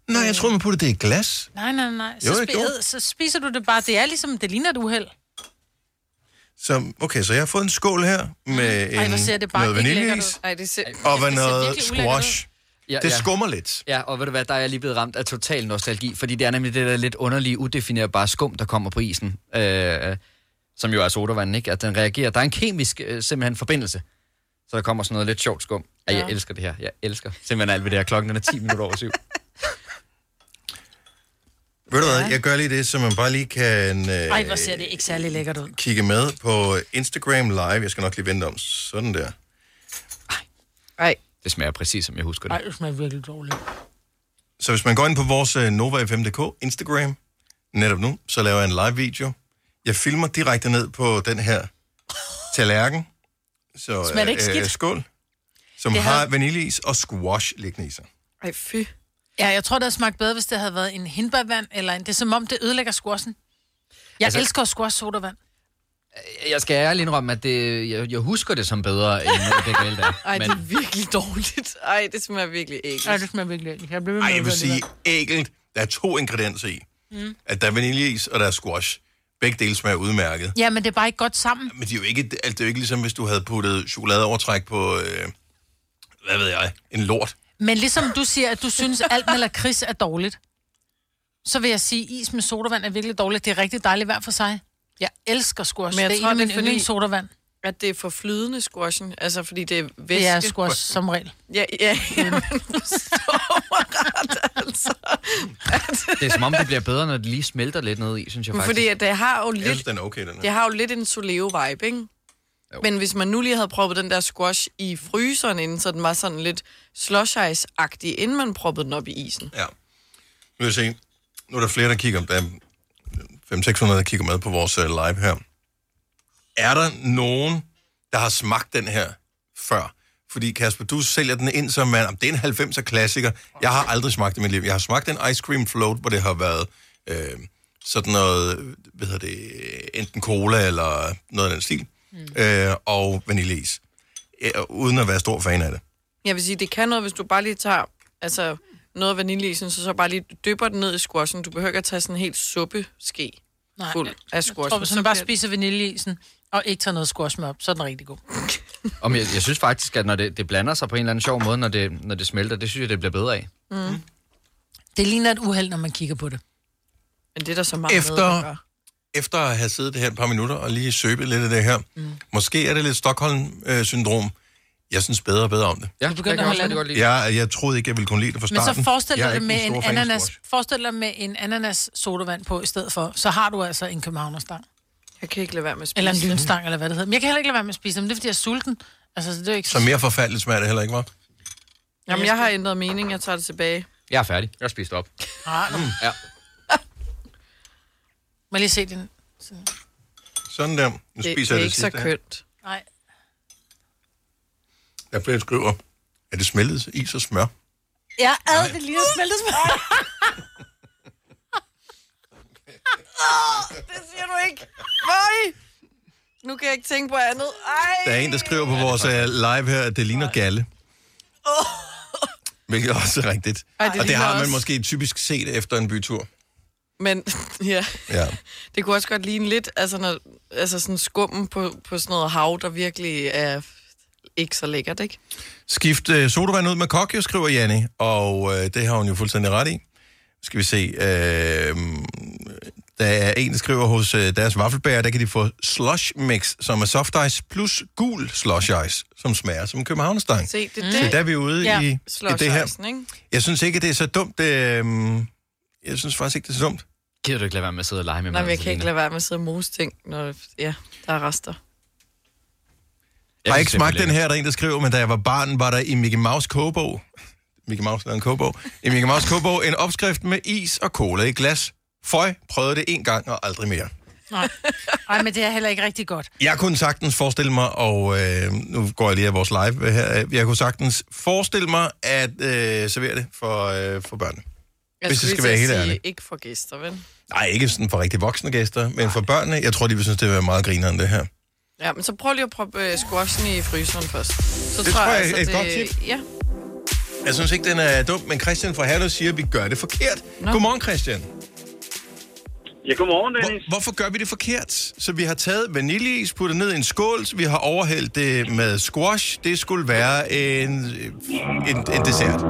Nej, jeg tror, man putter det i glas. Nej, nej, nej. Så, Jo, spi- æd- så spiser du det bare. Det er ligesom, det ligner et uheld. Så, okay, så jeg har fået en skål her med Ej, en, hvor ser det bare noget vaniljeis. Ej, det ser... og hvad noget squash. Ja, Det ja. skummer lidt. Ja, og ved du hvad, der er jeg lige blevet ramt af total nostalgi, fordi det er nemlig det der lidt underlige, udefinerbare skum, der kommer på isen, øh, som jo er sodavand, ikke? At den reagerer. Der er en kemisk øh, simpelthen forbindelse, så der kommer sådan noget lidt sjovt skum. Ja. Jeg elsker det her. Jeg elsker simpelthen alt ved det her. Klokken den er 10 minutter over syv. Ved du hvad, jeg gør lige det, så man bare lige kan øh, Ej, hvor ser det ikke særlig lækkert ud. kigge med på Instagram Live. Jeg skal nok lige vente om sådan der. Ej, Det smager præcis, som jeg husker det. Ej, det smager virkelig dårligt. Så hvis man går ind på vores øh, Nova5.dk Instagram, netop nu, så laver jeg en live video. Jeg filmer direkte ned på den her tallerken. Så, Smager det ikke skidt? skål. Som Det har havde- vaniljeis og squash liggende i sig. ej fy. Ja, jeg tror, det havde smagt bedre, hvis det havde været en hindbærvand, eller en... Det er som om, det ødelægger squashen. Jeg Altså- elsker squash sodavand. Jeg skal ærligt indrømme, at det, jeg, jeg husker det som bedre, end øh, det galt er. Ej, Men det er virkelig dårligt. Ej, det smager virkelig ægelt. Ej, det smager virkelig ikke. Jeg bliver Ej, jeg vil sige ægelt. Der er to ingredienser i. Mm. At der er vaniljeis, og der er squash. Begge dele smager udmærket. Ja, men det er bare ikke godt sammen. Men det er jo ikke, altså, det er jo ikke ligesom, hvis du havde puttet chokoladeovertræk på, øh, hvad ved jeg, en lort. Men ligesom du siger, at du synes, alt med lakrids er dårligt, så vil jeg sige, at is med sodavand er virkelig dårligt. Det er rigtig dejligt hver for sig. Jeg elsker squash. Men jeg det er tror, en af det er mine fordi- yndlingssodavand. At det er for flydende squashen, altså fordi det er væske. Det er squash som regel. Ja, ja, ja, men ret, altså. det er som om, det bliver bedre, når det lige smelter lidt ned i, synes jeg faktisk. fordi at det har jo Jeg synes, lidt, den er okay, den her. det har jo lidt en soleo-vibe, ikke? Jo. Men hvis man nu lige havde proppet den der squash i fryseren inden, så den var sådan lidt slush ice-agtig, inden man proppede den op i isen. Ja. Nu vil jeg se. Nu er der flere, der kigger. Der er 500-600, der kigger med på vores uh, live her. Er der nogen, der har smagt den her før? Fordi Kasper, du sælger den ind som man, det er en 90'er klassiker. Jeg har aldrig smagt det i mit liv. Jeg har smagt en ice cream float, hvor det har været øh, sådan noget, hvad hedder det, enten cola eller noget af den stil, mm. øh, og vaniljeis. Øh, uden at være stor fan af det. Jeg vil sige, det kan noget, hvis du bare lige tager altså, noget af vaniljeisen, så så bare lige dypper den ned i squashen. Du behøver ikke at tage sådan en helt suppeske Nej, fuld af Jeg squash. tror, hvis man bare spiser vaniljeisen, og ikke tager noget squash med op, så er den rigtig god. Om jeg, jeg synes faktisk, at når det, det blander sig på en eller anden sjov måde, når det, når det smelter, det synes jeg, det bliver bedre af. Mm. Det ligner et uheld, når man kigger på det. Men det er der så meget Efter- med. Efter at have siddet her et par minutter og lige søbet lidt af det her, mm. måske er det lidt Stockholm-syndrom. Jeg synes bedre og bedre om det. Ja, Du begynder at holde af det. Jeg, jeg troede ikke, jeg ville kunne lide det fra Men starten. så forestil dig med en af ananas, forestil dig med en ananas sodavand på i stedet for, så har du altså en københavnerstang. Jeg kan ikke lade være med at spise. Eller en lynstang, eller hvad det hedder. Men jeg kan heller ikke lade være med at spise dem, det er fordi, jeg er sulten. Altså, det er ikke Så mere forfærdeligt smager det heller ikke, var. Jamen, jeg har ændret mening. Jeg tager det tilbage. Jeg er færdig. Jeg har spist op. Ah, mm. Ja. Må jeg lige se din... Sådan. Sådan der. Nu Det, spiser det jeg er det ikke så her. kønt. Nej. Der er flere, der skriver, er det smeltet is og smør? Ja, ad, det ligner smeltet smør. Det siger du ikke. Nej! Nu kan jeg ikke tænke på andet. Ej! Der er en, der skriver på vores uh, live her, at det ligner galle. Hvilket også er rigtigt. Ej, det og det har man også- måske typisk set efter en bytur. Men ja, Ja. det kunne også godt ligne lidt, altså, når, altså sådan skummen på, på sådan noget hav, der virkelig er ikke så lækkert, ikke? Skift øh, sodavand ud med kokjo, skriver Janni, og øh, det har hun jo fuldstændig ret i. Skal vi se. Øh, der er en, der skriver hos øh, deres vaffelbærer, der kan de få slush mix, som er soft ice plus gul slush ice, som smager som en københavnerstang. Se, det er Så det. der er vi ude Ja, i, i det her. icen, ikke? Jeg synes ikke, det er så dumt. Det, øh, jeg synes faktisk ikke, det er så dumt. Gider du ikke lade være med at sidde og lege med Nej, mig? men jeg kan ikke lade være med at sidde og mose ting, når ja, der er rester. Jeg har ikke smagt den her, der er en, der skriver, men da jeg var barn, var der i Mickey Mouse kogebog, Mickey Mouse lavede en kogebog, i Mickey Mouse kogebog en opskrift med is og cola i glas. Føj, prøvede det en gang og aldrig mere. Nej. Ej, men det er heller ikke rigtig godt. Jeg kunne sagtens forestille mig, og øh, nu går jeg lige af vores live her, jeg kunne sagtens forestille mig at øh, servere det for, øh, for børnene. Jeg Hvis skulle skal være helt til at ærlig. sige, Ikke for gæster, vel? Nej, ikke sådan for rigtig voksne gæster, men for børnene, jeg tror, de vil synes, det vil være meget grineren, det her. Ja, men så prøv lige at proppe øh, squashen i fryseren først. Så Det tror jeg er et det, godt tip. Ja. Jeg synes ikke, den er dum, men Christian fra Herlev siger, at vi gør det forkert. Nå. Godmorgen, Christian. Ja, godmorgen, Dennis. Hvor, hvorfor gør vi det forkert? Så vi har taget vaniljeis, puttet ned i en skål, så vi har overhældt det med squash. Det skulle være en, en, en dessert.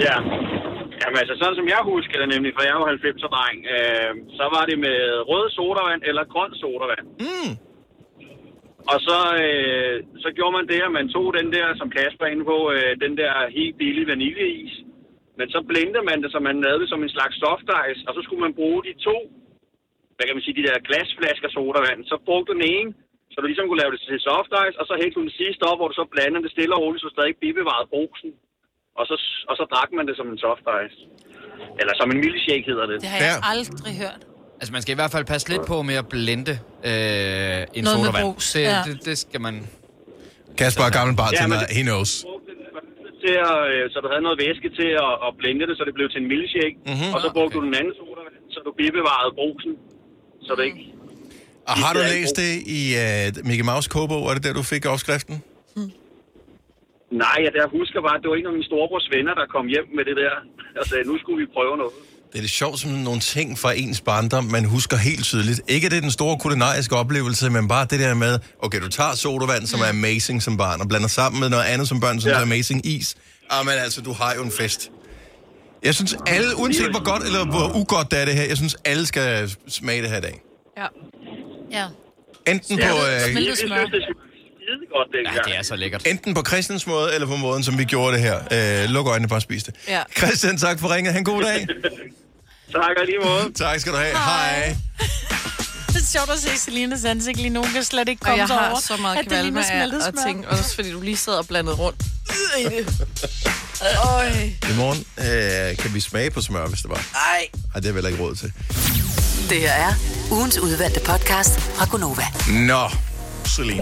Ja. Jamen altså, sådan som jeg husker det nemlig, for jeg er jo 90'er dreng, øh, så var det med rød sodavand eller grøn sodavand. Mm. Og så, øh, så gjorde man det, at man tog den der, som Kasper er inde på, øh, den der helt billige vaniljeis. Men så blendede man det, så man lavede det som en slags soft ice, og så skulle man bruge de to, hvad kan man sige, de der glasflasker sodavand. Så brugte den ene, så du ligesom kunne lave det til soft ice, og så hældte du den sidste op, hvor du så blandede det stille og roligt, så du stadig bibevarede brusen. Og så, og så drak man det som en soft ice. Eller som en milkshake hedder det. Det har jeg aldrig hørt. Altså, man skal i hvert fald passe lidt på med at blende øh, en Noget med sodavand. brus, det, ja. det, det skal man... Kasper er gammel bartender, Ja, he knows. til at, øh, så du havde noget væske til at, at blende det, så det blev til en milkshake. Mhm. Mm-hmm. Og så brugte du den anden sodavand, så du bibevarede brusen. Så det ikke... Og har du læst det i uh, Mickey Mouse kogebog? Er det der, du fik opskriften? Nej, jeg, jeg husker bare, at det var en af mine storebrors venner, der kom hjem med det der. Og sagde, nu skulle vi prøve noget. Det er det sjovt, som nogle ting fra ens barndom, man husker helt tydeligt. Ikke at det er den store kulinariske oplevelse, men bare det der med, okay, du tager sodavand, som er amazing som barn, og blander sammen med noget andet som børn, som ja. er amazing is. Ah, men altså, du har jo en fest. Jeg synes alle, uanset hvor godt eller hvor ugodt det er det her, jeg synes alle skal smage det her i dag. Ja. Ja. Enten på, øh, godt dengang. Ja, det er så lækkert. enten på Christians måde, eller på måden, som vi gjorde det her. Øh, luk øjnene, bare spis det. Ja. Christian, tak for ringet. Ha' en god dag. tak, og lige måde. Tak skal du have. Hej. Det er sjovt at se Selinas ansigt lige nu. kan slet ikke Og komme jeg har over, så meget kvalme af, smør. ting. Også fordi du lige sad og blandede rundt i det. Øj. I morgen øh, kan vi smage på smør, hvis det var. Ej. Ej, det er vel ikke råd til. Det her er ugens udvalgte podcast fra Gonova. Nå, Celine.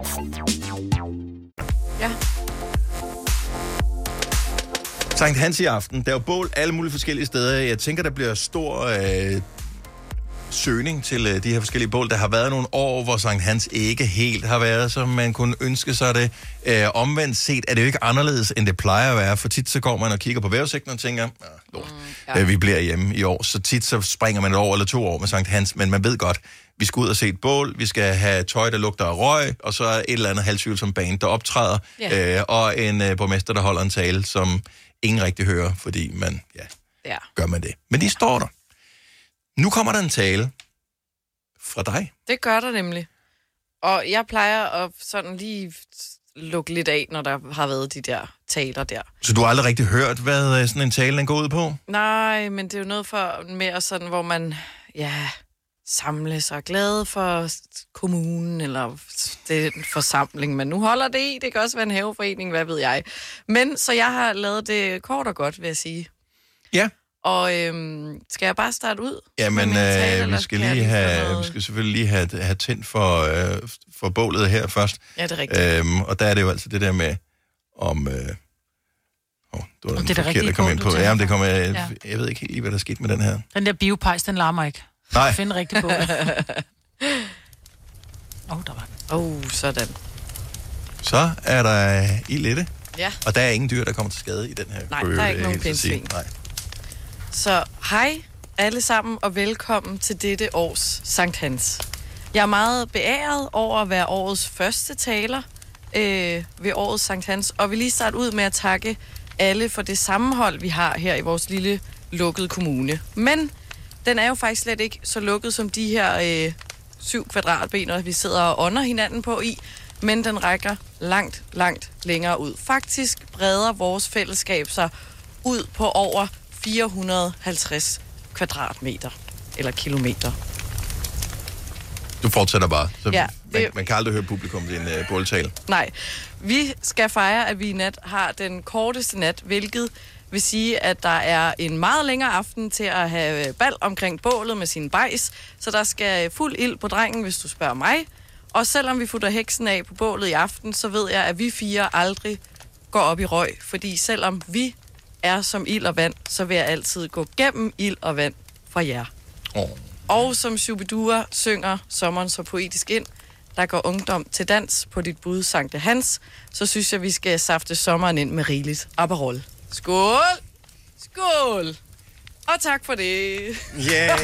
Sankt Hans i aften. Der er jo bål alle mulige forskellige steder. Jeg tænker, der bliver stor øh, søgning til øh, de her forskellige bål. Der har været nogle år, hvor Sankt Hans ikke helt har været, som man kunne ønske sig det. Øh, omvendt set er det jo ikke anderledes, end det plejer at være, for tit så går man og kigger på vejrudsigten og tænker, ah, lort, mm, ja. øh, vi bliver hjemme i år. Så tit så springer man et år eller to år med Sankt Hans, men man ved godt, vi skal ud og se et bål, vi skal have tøj, der lugter af røg, og så et eller andet halvtvivlsom band, der optræder, Ja. øh, og en øh, borgmester, der holder en tale, som ingen rigtig hører, fordi man, ja, Ja. gør man det. Men de står der. Nu kommer der en tale fra dig. Det gør der nemlig. Og jeg plejer at sådan lige lukke lidt af, når der har været de der taler der. Så du har aldrig rigtig hørt, hvad sådan en tale den går ud på? Nej, men det er jo noget for mere sådan, hvor man, ja, samle sig glad for kommunen, eller den forsamling, man nu holder det i. Det kan også være en haveforening, hvad ved jeg. Men, så jeg har lavet det kort og godt, vil jeg sige. Ja. Og øhm, skal jeg bare starte ud? Jamen, tale, øh, vi skal lige have, vi skal selvfølgelig lige have, have tændt for, øh, for bålet her først. Ja, det er rigtigt. Øhm, og der er det jo altid det der med, om... Øh, oh, det var den det er rigtige der kom ind på. Ja, men det kommer, jeg, Ja. jeg ved ikke helt lige, hvad der er sket med den her. Den der biopejs, den larmer ikke. Nej. Find rigtig på det. Åh, oh, der var den. Oh, sådan. Så er der ild i det, Ja. og der er ingen dyr, der kommer til skade i den her Nej, prøve, der er ikke nogen pindsvin. Nej. Så hej alle sammen, og velkommen til dette års Sankt Hans. Jeg er meget beæret over at være årets første taler øh, ved årets Sankt Hans, og vil lige starte ud med at takke alle for det sammenhold, vi har her i vores lille lukkede kommune. Men den er jo faktisk slet ikke så lukket som de her øh, syv kvadratbener, vi sidder og ånder hinanden på i, men den rækker langt, langt længere ud. Faktisk breder vores fællesskab sig ud på over 450 kvadratmeter eller kilometer. Du fortsætter bare. Så Ja, man, det- man kan aldrig høre publikum i en uh, båltale. Nej, vi skal fejre, at vi i nat har den korteste nat, hvilket vil sige, at der er en meget længere aften til at have bal omkring bålet med sin bajs, så der skal fuld ild på drengen, hvis du spørger mig. Og selvom vi futter heksen af på bålet i aften, så ved jeg, at vi fire aldrig går op i røg, fordi selvom vi er som ild og vand, så vil jeg altid gå gennem ild og vand for jer. Oh. Og som Shubidua synger sommeren så poetisk ind, der går ungdom til dans på dit bud, Sankte Hans, så synes jeg, vi skal safte sommeren ind med rigeligt Aperol. Skål! Skål! Og tak for det. Ja.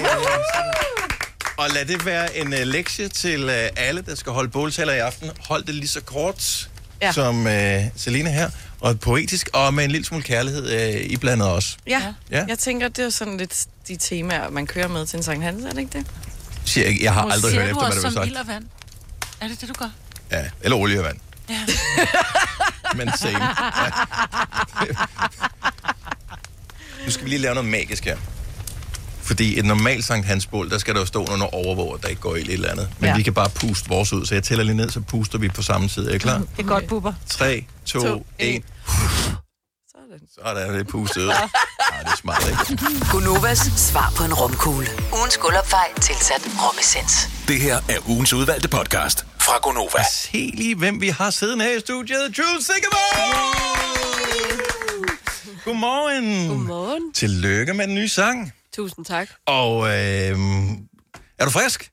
Og lad det være en uh, lektie til uh, alle, der skal holde båltaler i aften. Hold det lige så kort ja. Som uh, Selina her, og poetisk, og med en lille smule kærlighed uh, iblandet også. Ja, Ja. jeg tænker, det er sådan lidt de temaer, man kører med til en Sankt Hans, er det ikke det? Siger jeg, jeg har Hvor aldrig hørt efter, hvad der som blev ild sagt. og vand? Er det det, du gør? Ja, eller olie og vand. Ja. Men same. Ja. Nu skal vi lige lave noget magisk her. Fordi et normalt Sankt Hans bål, der skal der jo stå nogle overvåger, at der ikke går i et eller andet. Men ja. Ja. vi kan bare puste vores ud, så jeg tæller lige ned, så puster vi på samme tid. Er I klar? Det er godt, buber. 3, 2, To, 1. Sådan er det pustet ud. Ja, det er smart, ikke? Gunovas svar på en romkugle. Ugens guldopfej tilsat romessens. Det her er ugens udvalgte podcast fra Gonova. Se lige, hvem vi har siddende her i studiet. Jules Sikkerborg! Godmorgen. Godmorgen. Tillykke med den nye sang. Tusind tak. Og øh, er du frisk?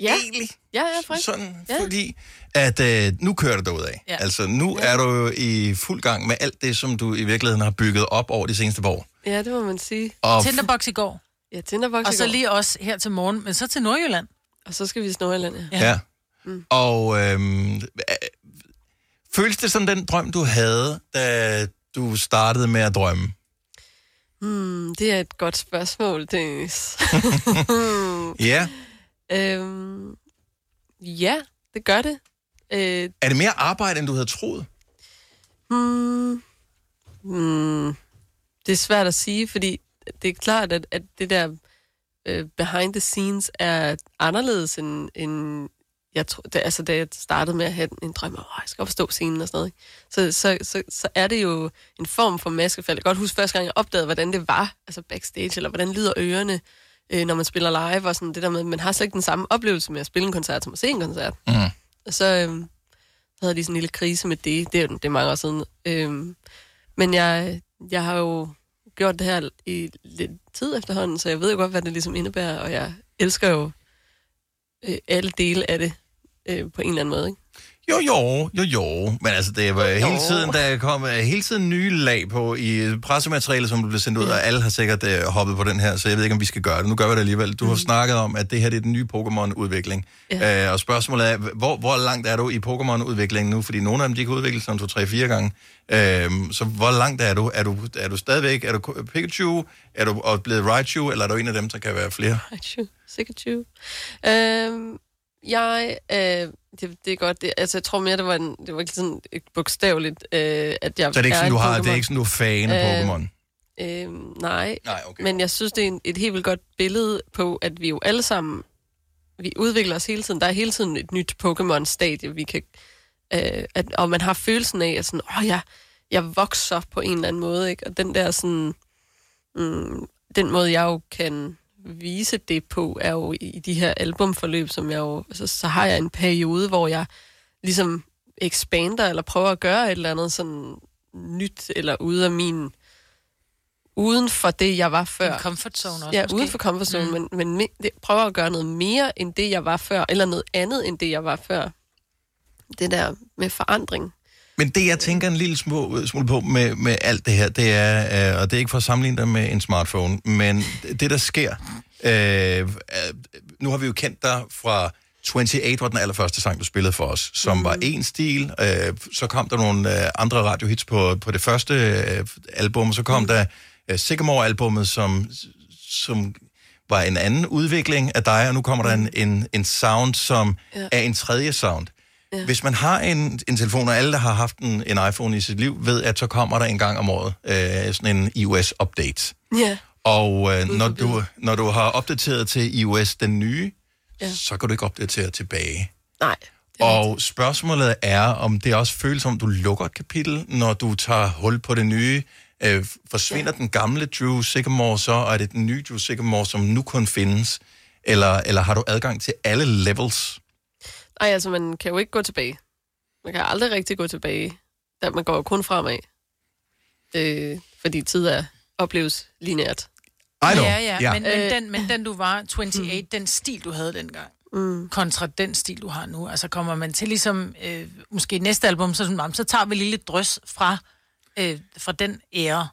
Ja. Egentlig? Ja, jeg er frisk. Sådan, ja. fordi at øh, nu kører derud af. Ja. Altså, nu er du jo i fuld gang med alt det, som du i virkeligheden har bygget op over de seneste par år. Ja, det må man sige. Og- Tinderbox i går. Ja, Tinderbox Og i så går. lige også her til morgen, men så til Nordjylland. Og så skal vi til Nordjylland, ja. Ja. Mm. Og øh, føles det som den drøm, du havde, da du startede med at drømme? Hmm, det er et godt spørgsmål, Dennis. Ja. øhm, ja, det gør det. Øh, Er det mere arbejde, end du havde troet? hmm, hmm, det er svært at sige, fordi det er klart, at, at det der øh, behind the scenes er anderledes end, end jeg tror, det, altså da jeg startede med at have en drøm om, at jeg skal op og stå scenen og sådan noget, ikke? Så, så, så, så er det jo en form for maskefald. Jeg kan godt huske første gang, jeg opdagede, hvordan det var, altså backstage, eller hvordan lyder ørerne, øh, når man spiller live, og sådan det der med, man har slet ikke den samme oplevelse med at spille en koncert, som at se en koncert. Mm. Og så øhm, havde de sådan en lille krise med det, det er, jo- det er mange år siden. Øhm, men jeg, jeg har jo gjort det her i lidt tid efterhånden, så jeg ved jo godt, hvad det ligesom indebærer, og jeg elsker jo øh, alle dele af det øh, på en eller anden måde, ikke? Jo, jo, jo, jo. Men altså, det var hele tiden, der kom øh, hele tiden nye lag på i pressematerialet, som blev sendt ud, og alle har sikkert øh, hoppet på den her, så jeg ved ikke, om vi skal gøre det. Nu gør vi det alligevel. Du har snakket om, at det her det er den nye Pokémon-udvikling. Ja. Øh, og spørgsmålet er, hvor, hvor langt er du i Pokémon-udviklingen nu? Fordi nogle af dem, de kan udvikle sig om to, tre, fire gange. Øh, så hvor langt er du? Er du, er du stadigvæk, er du Pikachu? Er du og blevet Raichu? Eller er du en af dem, der kan være flere? Raichu, Pikachu. Øhm, jeg, øh, det, det er godt, det, altså jeg tror mere, det var, en, det var sådan et bogstaveligt, øh, at jeg Så det er ikke sådan, du har, det er ikke sådan, du er fan af Pokémon? Øh, nej, nej okay. men jeg synes, det er en, et helt vildt godt billede på, at vi jo alle sammen, vi udvikler os hele tiden. Der er hele tiden et nyt Pokémon-stadie, vi kan, øh, at, og man har følelsen af, at sådan, åh, jeg, jeg vokser på en eller anden måde, ikke? Og den der sådan, mm, den måde, jeg jo kan vise det på, er jo i de her albumforløb, som jeg jo, altså, så har jeg en periode, hvor jeg ligesom expander, eller prøver at gøre et eller andet sådan nyt, eller ude af min, uden for det, jeg var før. En comfort zone også, Ja, måske. uden for comfort zone, Mm. men, men det, prøver at gøre noget mere, end det, jeg var før, eller noget andet, end det, jeg var før. Det der med forandring. Men det, jeg tænker en lille smule, smule på med, med alt det her, det er, øh, og det er ikke for at sammenligne dig med en smartphone, men det, der sker, øh, øh, nu har vi jo kendt dig fra 28 var den allerførste sang, du spillede for os, som mm. var en stil. Øh, så kom der nogle øh, andre radiohits på, på det første øh, album, og så kom mm. der øh, Sycamore-albummet, som, som var en anden udvikling af dig, og nu kommer der en, en, en sound, som ja. er en tredje sound. Ja. Hvis man har en, en telefon, og alle, der har haft en, en iPhone i sit liv, ved, at så kommer der en gang om året øh, sådan en iOS-update. Ja. Og øh, når, du, når du har opdateret til iOS den nye, ja. så kan du ikke opdatere tilbage. Nej. Og spørgsmålet er, om det også føles som, du lukker et kapitel, når du tager hul på det nye. Øh, forsvinder ja. den gamle Drew Sycamore så, og er det den nye Drew Sycamore, som nu kun findes? Eller, eller har du adgang til alle levels? Nej, altså, man kan jo ikke gå tilbage. Man kan aldrig rigtig gå tilbage. Der, man går jo kun fremad. Øh, fordi tid er opleves lineært. I know. Ja, ja, Ja. Men, men, Øh. den, men den du var, 28, den stil du havde dengang, mm. kontra den stil du har nu, altså kommer man til ligesom, øh, måske næste album, så, sådan, "Nå, men så tager vi lige lidt drøs fra, øh, fra den ære.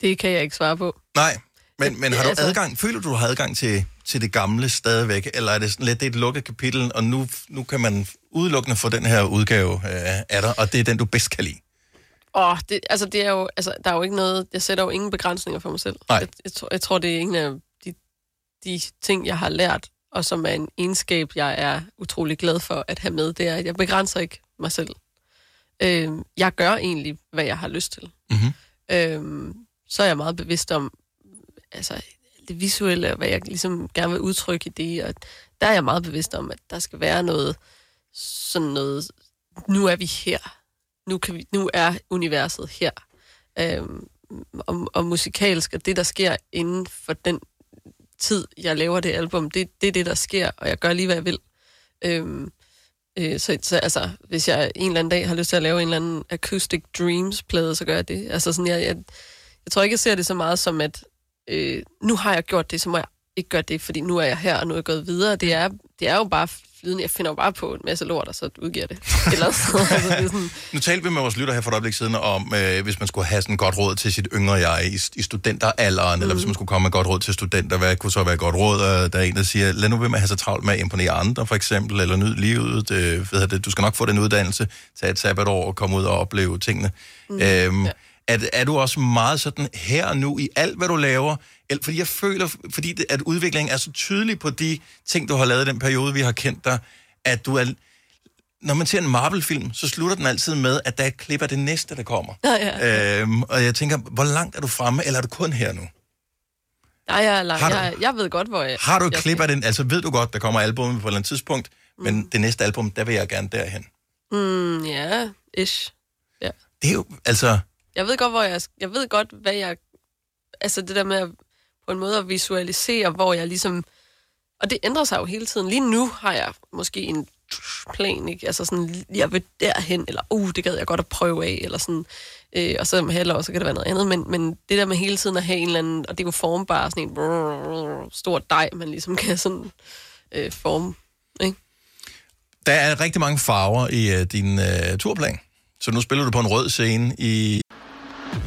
Det kan jeg ikke svare på. Nej, men, men har du Altså- adgang, føler du, du har adgang til, til det gamle stadigvæk, eller er det sådan lidt det er et lukket kapitel, og nu, nu kan man udelukkende få den her udgave øh, af dig, og det er den, du bedst kan lide? Åh, det, altså, det er jo, altså, der er jo ikke noget, jeg sætter jo ingen begrænsninger for mig selv. Nej. Jeg, jeg, tror, jeg tror, det er en af de, de ting, jeg har lært, og som er en egenskab, jeg er utrolig glad for at have med, det er, at jeg begrænser ikke mig selv. Øh, jeg gør egentlig, hvad jeg har lyst til. Mm-hmm. Øh, så er jeg meget bevidst om, altså, det visuelle, og hvad jeg ligesom gerne vil udtrykke i det, og der er jeg meget bevidst om, at der skal være noget, sådan noget, nu er vi her. Nu, kan vi, nu er universet her. Øhm, og, og musikalsk, og det, der sker inden for den tid, jeg laver det album, det, det er det, der sker, og jeg gør lige, hvad jeg vil. Øhm, øh, så, så altså, hvis jeg en eller anden dag har lyst til at lave en eller anden Acoustic Dreams-plade, så gør jeg det. Altså sådan, jeg, jeg, jeg tror ikke, jeg ser det så meget som, at øh, nu har jeg gjort det, så må jeg ikke gøre det, fordi nu er jeg her, og nu er jeg gået videre. Det er, det er jo bare flydende. Jeg finder jo bare på en masse lort, og så udgiver det. Eller altså, det sådan, Nu talte vi med vores lytter her for et øjeblik siden om, øh, hvis man skulle have sådan et godt råd til sit yngre jeg i, i studenteralderen, mm. eller hvis man skulle komme med et godt råd til studenter, hvad kunne så være godt råd? Øh, Der er en, der siger, lad nu være med at have så travlt med at imponere andre, for eksempel, eller nyd livet. Øh, hedder det, du skal nok få den uddannelse, tage et sabbatår og komme ud og opleve tingene. Mm. Øhm, ja. Er, er du også meget sådan her og nu i alt, hvad du laver? Eller, fordi jeg føler, fordi det, at udviklingen er så tydelig på de ting, du har lavet i den periode, vi har kendt dig, at du er når man ser en Marvel-film, så slutter den altid med, at der er et klip af det næste, der kommer. Ja, ja. Øhm, og jeg tænker, hvor langt er du fremme, eller er du kun her nu? nej, jeg, er lang, Har du- jeg, jeg ved godt, hvor jeg... Har du et jeg klip af den? Altså ved du godt, der kommer albumet på et eller andet tidspunkt, mm. men det næste album, der vil jeg gerne derhen. Mm, ja, ish. Ja. Det er jo, altså... Jeg ved godt, hvor jeg... Jeg ved godt, hvad jeg... Altså det der med at, på en måde at visualisere, hvor jeg ligesom... Og det ændrer sig jo hele tiden. Lige nu har jeg måske en plan, ikke? Altså sådan, jeg vil derhen, eller uh, det gad jeg godt at prøve af, eller sådan. Øh, og så om halvår, så kan det være noget andet. Men, men det der med hele tiden at have en eller anden, og det er jo formbar, sådan en brrr, stor dej, man ligesom kan sådan øh, forme. Ikke? Der er rigtig mange farver i uh, din uh, turplan. Så nu spiller du på en rød scene i...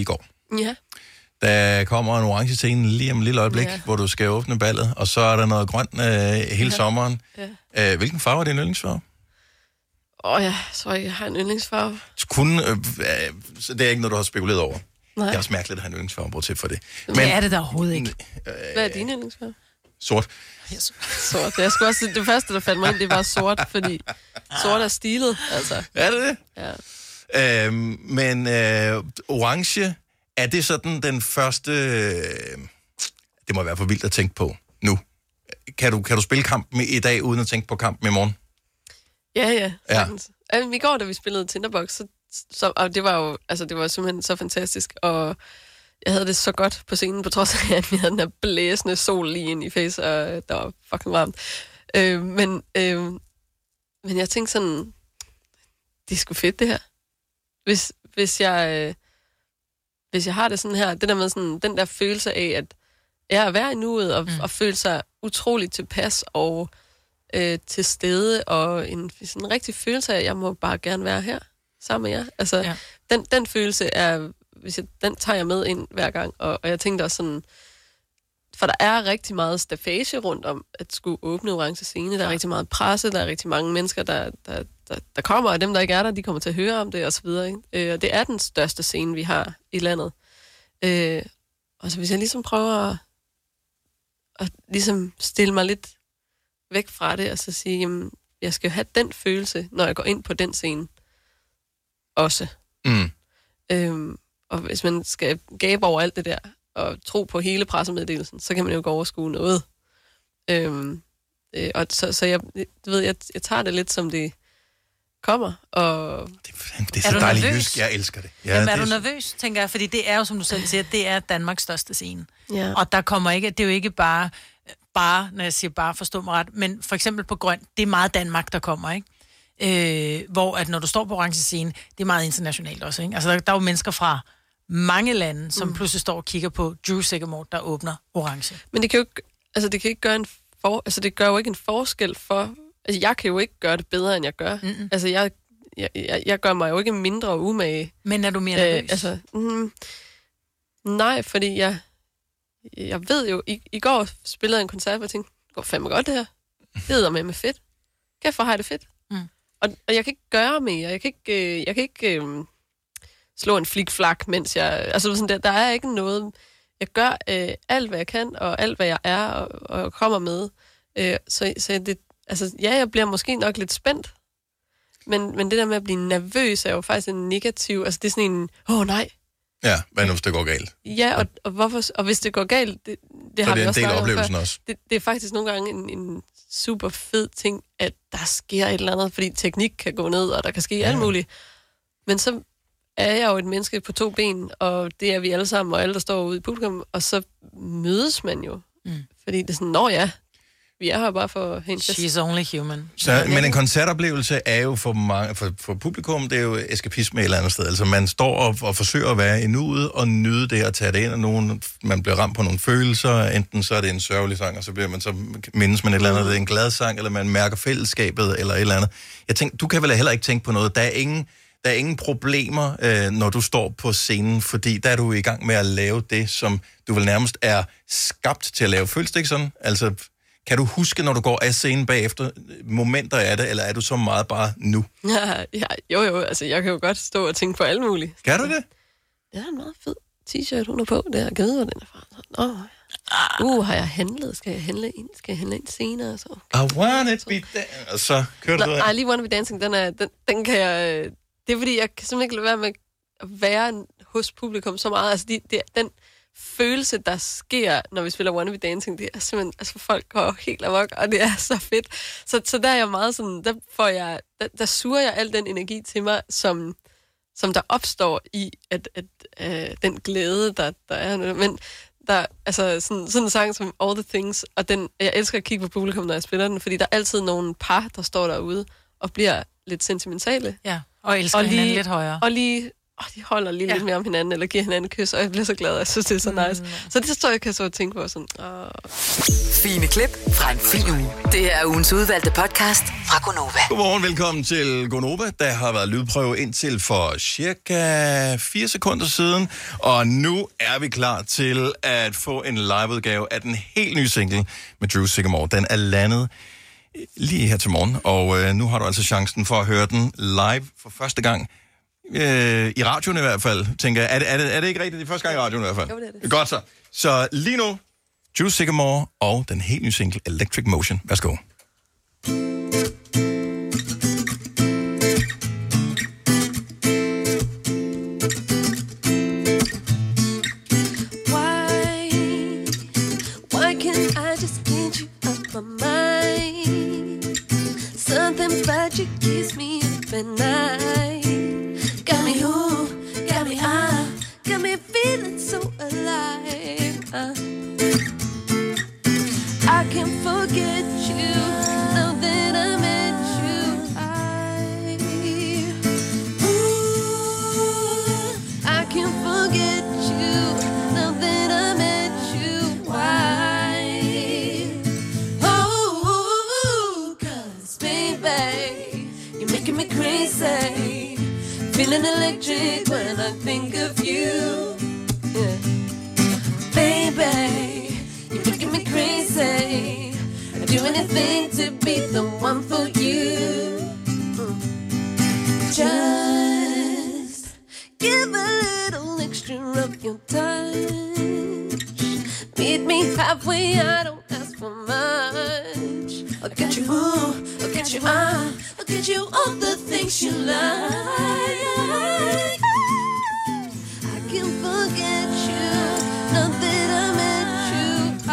I går. Ja. Der kommer en orange scene lige om et lille øjeblik, Ja. ja. hvor du skal åbne ballet, og så er der noget grønt øh, hele Ja. ja. sommeren. Ja. Øh, hvilken farve er din yndlingsfarve? Åh oh, ja, så jeg har en yndlingsfarve. Kunne, øh, øh, så det er ikke noget, du har spekuleret over. Nej. Det er også mærkeligt at have en yndlingsfarve, bortset for det. Men, det er det da overhovedet ikke. Hvad er din yndlingsfarve? Sort. Sort. Jeg skulle også, det første, der faldt mig ind, det var sort, fordi sort er stilet, altså. Er det det? Ja. Øhm, men øh, orange, er det sådan den første... Øh, det må være for vildt at tænke på nu. Kan du, kan du spille kampen i dag, uden at tænke på kampen i morgen? Ja, ja. Ja. sagtens. ja. I går, da vi spillede Tinderbox, så, så og det var jo altså, det var simpelthen så fantastisk, og jeg havde det så godt på scenen, på trods af, at vi havde den her blæsende sol lige ind i face, og der var fucking varmt. Øh, men, øh, men jeg tænkte sådan, det er sgu fedt, det her. Hvis, hvis jeg... Øh, hvis jeg har det sådan her, det der med sådan, den der følelse af, at jeg er hver i nuet, og, mm. og føle sig utroligt tilpas og øh, til stede, og en sådan en rigtig følelse af, at jeg må bare gerne være her sammen med jer. Altså, ja. den, den følelse er, hvis jeg, den tager jeg med ind hver gang, og, og jeg tænkte også sådan, for der er rigtig meget stafage rundt om at skulle åbne orange scene. Der er rigtig meget presse, der er rigtig mange mennesker, der, der, der, der kommer, og dem, der ikke er der, de kommer til at høre om det, og så videre. Ikke? Øh, og det er den største scene, vi har i landet. Øh, og så hvis jeg ligesom prøver at, at ligesom stille mig lidt væk fra det, og så sige, jamen, jeg skal jo have den følelse, når jeg går ind på den scene. Også. Mm. Øhm, og hvis man skal gabe over alt det der, og tro på hele pressemeddelelsen, så kan man jo gå overskue noget. Øhm, øh, og så, så jeg, du ved, jeg, jeg tager det lidt som det kommer. Og Det er så du dejligt nervøs? jysk. Jeg elsker det. Ja, Jamen, er det du nervøs, tænker jeg? Fordi det er jo, som du selv siger, det er Danmarks største scene. Ja. Og der kommer ikke, det er jo ikke bare, bare, når jeg siger bare, forstå mig ret, men for eksempel på grøn, det er meget Danmark, der kommer, ikke? Øh, hvor at når du står på orange scene, det er meget internationalt også, ikke? Altså, der, der er jo mennesker fra mange lande, som mm. pludselig står og kigger på Drew Sigamore, der åbner orange. Men det kan jo ikke, altså det kan ikke gøre en for, altså det gør jo ikke en forskel for, altså jeg kan jo ikke gøre det bedre, end jeg gør. Mm-mm. Altså jeg, jeg, jeg, jeg gør mig jo ikke mindre umage. Men er du mere nervøs? altså, mm, nej, fordi jeg, jeg ved jo, i, i går spillede jeg en koncert, hvor jeg tænkte, det går fandme godt det her. Det er med med fedt. Kæft, hvor har jeg det fedt. Mm. Og, og jeg kan ikke gøre mere. Jeg kan ikke, øh, jeg kan ikke øh, slå en flikflak, mens jeg... Altså sådan der, der er ikke noget... Jeg gør øh, alt, hvad jeg kan, og alt, hvad jeg er, og, og kommer med. Øh, så, så det, altså, ja, jeg bliver måske nok lidt spændt. Men, men det der med at blive nervøs er jo faktisk en negativ... Altså, det er sådan en, åh oh, nej, Ja, hvad nu, hvis det går galt? Ja, og, og, hvorfor, og hvis det går galt, det, det Så har det vi er en også del af oplevelsen før. også. Det, det er faktisk nogle gange en, en super fed ting, at der sker et eller andet, fordi teknik kan gå ned, og der kan ske ja. alt muligt. Men så er jeg jo et menneske på to ben, og det er vi alle sammen, og alle, der står ude i publikum, og så mødes man jo. Mm. Fordi det er sådan, nå ja, vi er her bare for fest. She's only human. Så, men en koncertoplevelse er jo for, mange, for, for publikum, det er jo eskapisme et eller andet sted. Altså man står og, og forsøger at være i nuet og nyde det og tage det ind, og nogen, man bliver ramt på nogle følelser. Enten så er det en sørgelig sang, og så bliver man så mindes man et eller andet, det er en glad sang, eller man mærker fællesskabet, eller et eller andet. Jeg tænker, du kan vel heller ikke tænke på noget. Der er ingen, der er ingen problemer, øh, når du står på scenen, fordi der er du i gang med at lave det, som du vel nærmest er skabt til at lave. Føles det ikke sådan? Altså, kan du huske, når du går af scenen bagefter, momenter af det, eller er du så meget bare nu? Ja, ja, jo, jo, altså jeg kan jo godt stå og tænke på alt muligt. Kan du det? Det er en meget fed t-shirt, hun er på. Det er givet, hvor den er fra. Nå, uh, har jeg handlet? Skal jeg handle ind? Skal jeg handle ind senere? Så? I want it be there. Og så kører du Nå, ud ej, lige Wanna Be Dancing, den, er, den, den kan jeg... øh, Det er fordi, jeg kan simpelthen ikke lade være med at være hos publikum så meget. Altså, de, de, den følelse, der sker, når vi spiller Wanna Be Dancing, det er simpelthen... Altså, folk går helt amok, og det er så fedt. Så, så der er jeg meget sådan... Der, får jeg, der, der suger jeg al den energi til mig, som, som der opstår i at, at, øh, den glæde, der, der er. Men der, altså sådan, sådan en sang som All the Things, og den, jeg elsker at kigge på publikum, når jeg spiller den, fordi der er altid nogle par, der står derude og bliver lidt sentimentale. Ja, og elsker hinanden lidt højere. Og lige, åh, de holder lige ja. lidt mere om hinanden, eller giver hinanden kys, og jeg bliver så glad, og jeg synes, det er så nice. Så det står jeg kan så tænke på sådan, åh. Fine klip fra en fin uge. Det er ugens udvalgte podcast fra Gonova. Godmorgen, velkommen til Gonova. Der har været lydprøve indtil for cirka 4 sekunder siden, og nu er vi klar til at få en liveudgave af den helt nye single med Drew Sigamore. Den er landet lige her til morgen, og øh, nu har du altså chancen for at høre den live for første gang. Øh, I radioen i hvert fald, tænker jeg. Er det, er, det, er det ikke rigtigt? Det er første gang i radioen i hvert fald. Jo, det er det. Godt så. Så lige nu, Drew Sigamore og den helt nye single Electric Motion. Værsgo. Something about you keeps me up at night. Who? Ah? Got me feeling so alive. Uh. I can't forget you Feeling electric when I think of you. Yeah. Baby, you're making me crazy. I'd do anything to be the one for you. Just give a little extra of your touch. Meet me halfway, I don't ask for much. I'll get you, ooh, I'll get you, ah, I'll you all the things you like. I can't forget you, now that I met you. I,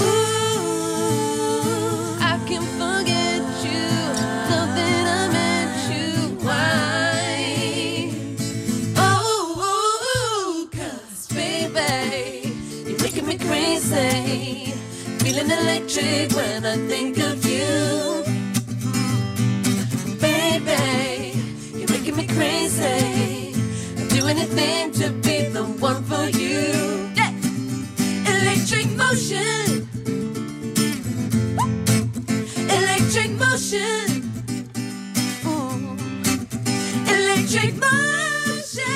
ooh, I can't forget you, now that I met you. Why? Oh, cause baby, you're making me crazy. Feeling electric when I think of you. Anything to be the one for you. Yeah. Electric motion. Electric motion. Electric motion.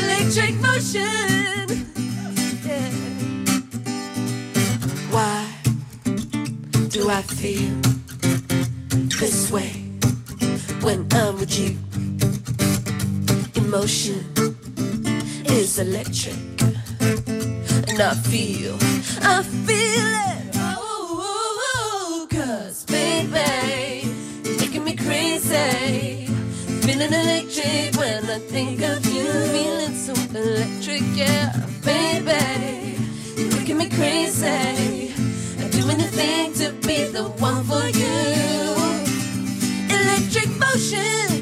Electric motion. Yeah. Why do I feel this way when I'm with you? Emotion is electric, and I feel, I feel it. Oh, cause baby, you're making me crazy. Feeling electric when I think of you. Feeling so electric, yeah, baby. You're making me crazy. I'd do anything to be the one for you. Electric Electric motion.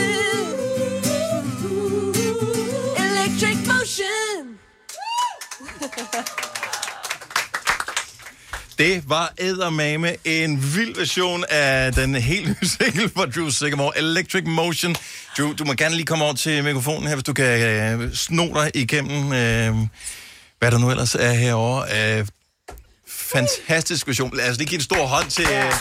Det var eddermame en vild version af den helt nye single fra Drew Sigamore, Electric Motion. Drew, du må gerne lige komme over til mikrofonen her, hvis du kan øh, sno dig igennem, øh, hvad der nu ellers er herovre. Øh, fantastisk version. Lad os lige give en stor hånd til, øh,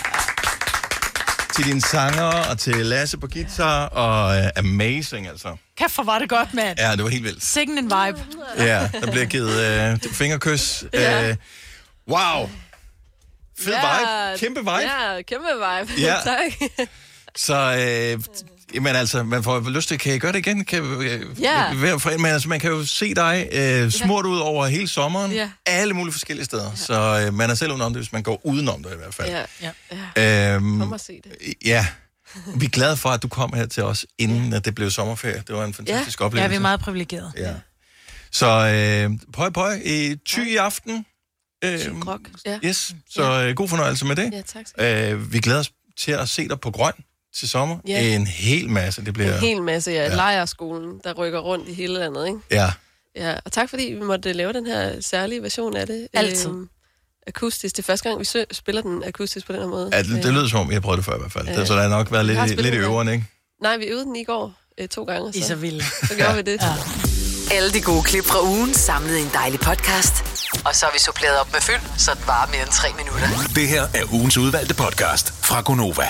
til dine sanger og til Lasse på guitar, og øh, amazing altså. Kæft, hvor var det godt, mand. Ja, det var helt vildt. Sikken en vibe. Ja, der bliver givet øh, fingerkys. Ja. Øh, wow. Fed vibe. Kæmpe vibe. Ja, kæmpe vibe. Ja. tak. Så, øh, jamen altså, man får lyst til, kan I gøre det igen? Kan, øh, Ja. hver? Men altså, man kan jo se dig øh, smurt ud over hele sommeren, Ja. alle mulige forskellige steder. Så øh, man er selv udenom det, hvis man går udenom det i hvert fald. Ja, ja. Øhm, Kom og se det. Ja. Vi er glade for, at du kom her til os, inden at det blev sommerferie. Det var en fantastisk Ja, oplevelse. vi er meget privilegerede. Ja. Så øh, pøj pøj i ty i aften. Øh, Ja. yes, så øh, god fornøjelse med det. Ja, tak skal Øh, vi glæder os til at se dig på grøn til sommer. Ja. En hel masse. Det bliver... En hel masse, ja. Ja. Lejerskolen, der rykker rundt i hele landet, ikke? Ja. Ja, og tak fordi vi måtte lave den her særlige version af det. Altid. Øhm, akustisk. Det er første gang, vi sø- spiller den akustisk på den her måde. Ja, det, det Øh, lyder som om, jeg har prøvet det før i hvert fald. Ja. Det, så der har nok været lidt, lidt i ja. øveren, ikke? Nej, vi øvede den i går øh, to gange. Så, I er så vilde. Så gjorde vi det. Ja. Alle de gode klip fra ugen samlet i en dejlig podcast. Og så har vi suppleret op med fyld, så det varer mere end tre minutter. Det her er ugens udvalgte podcast fra Gonova.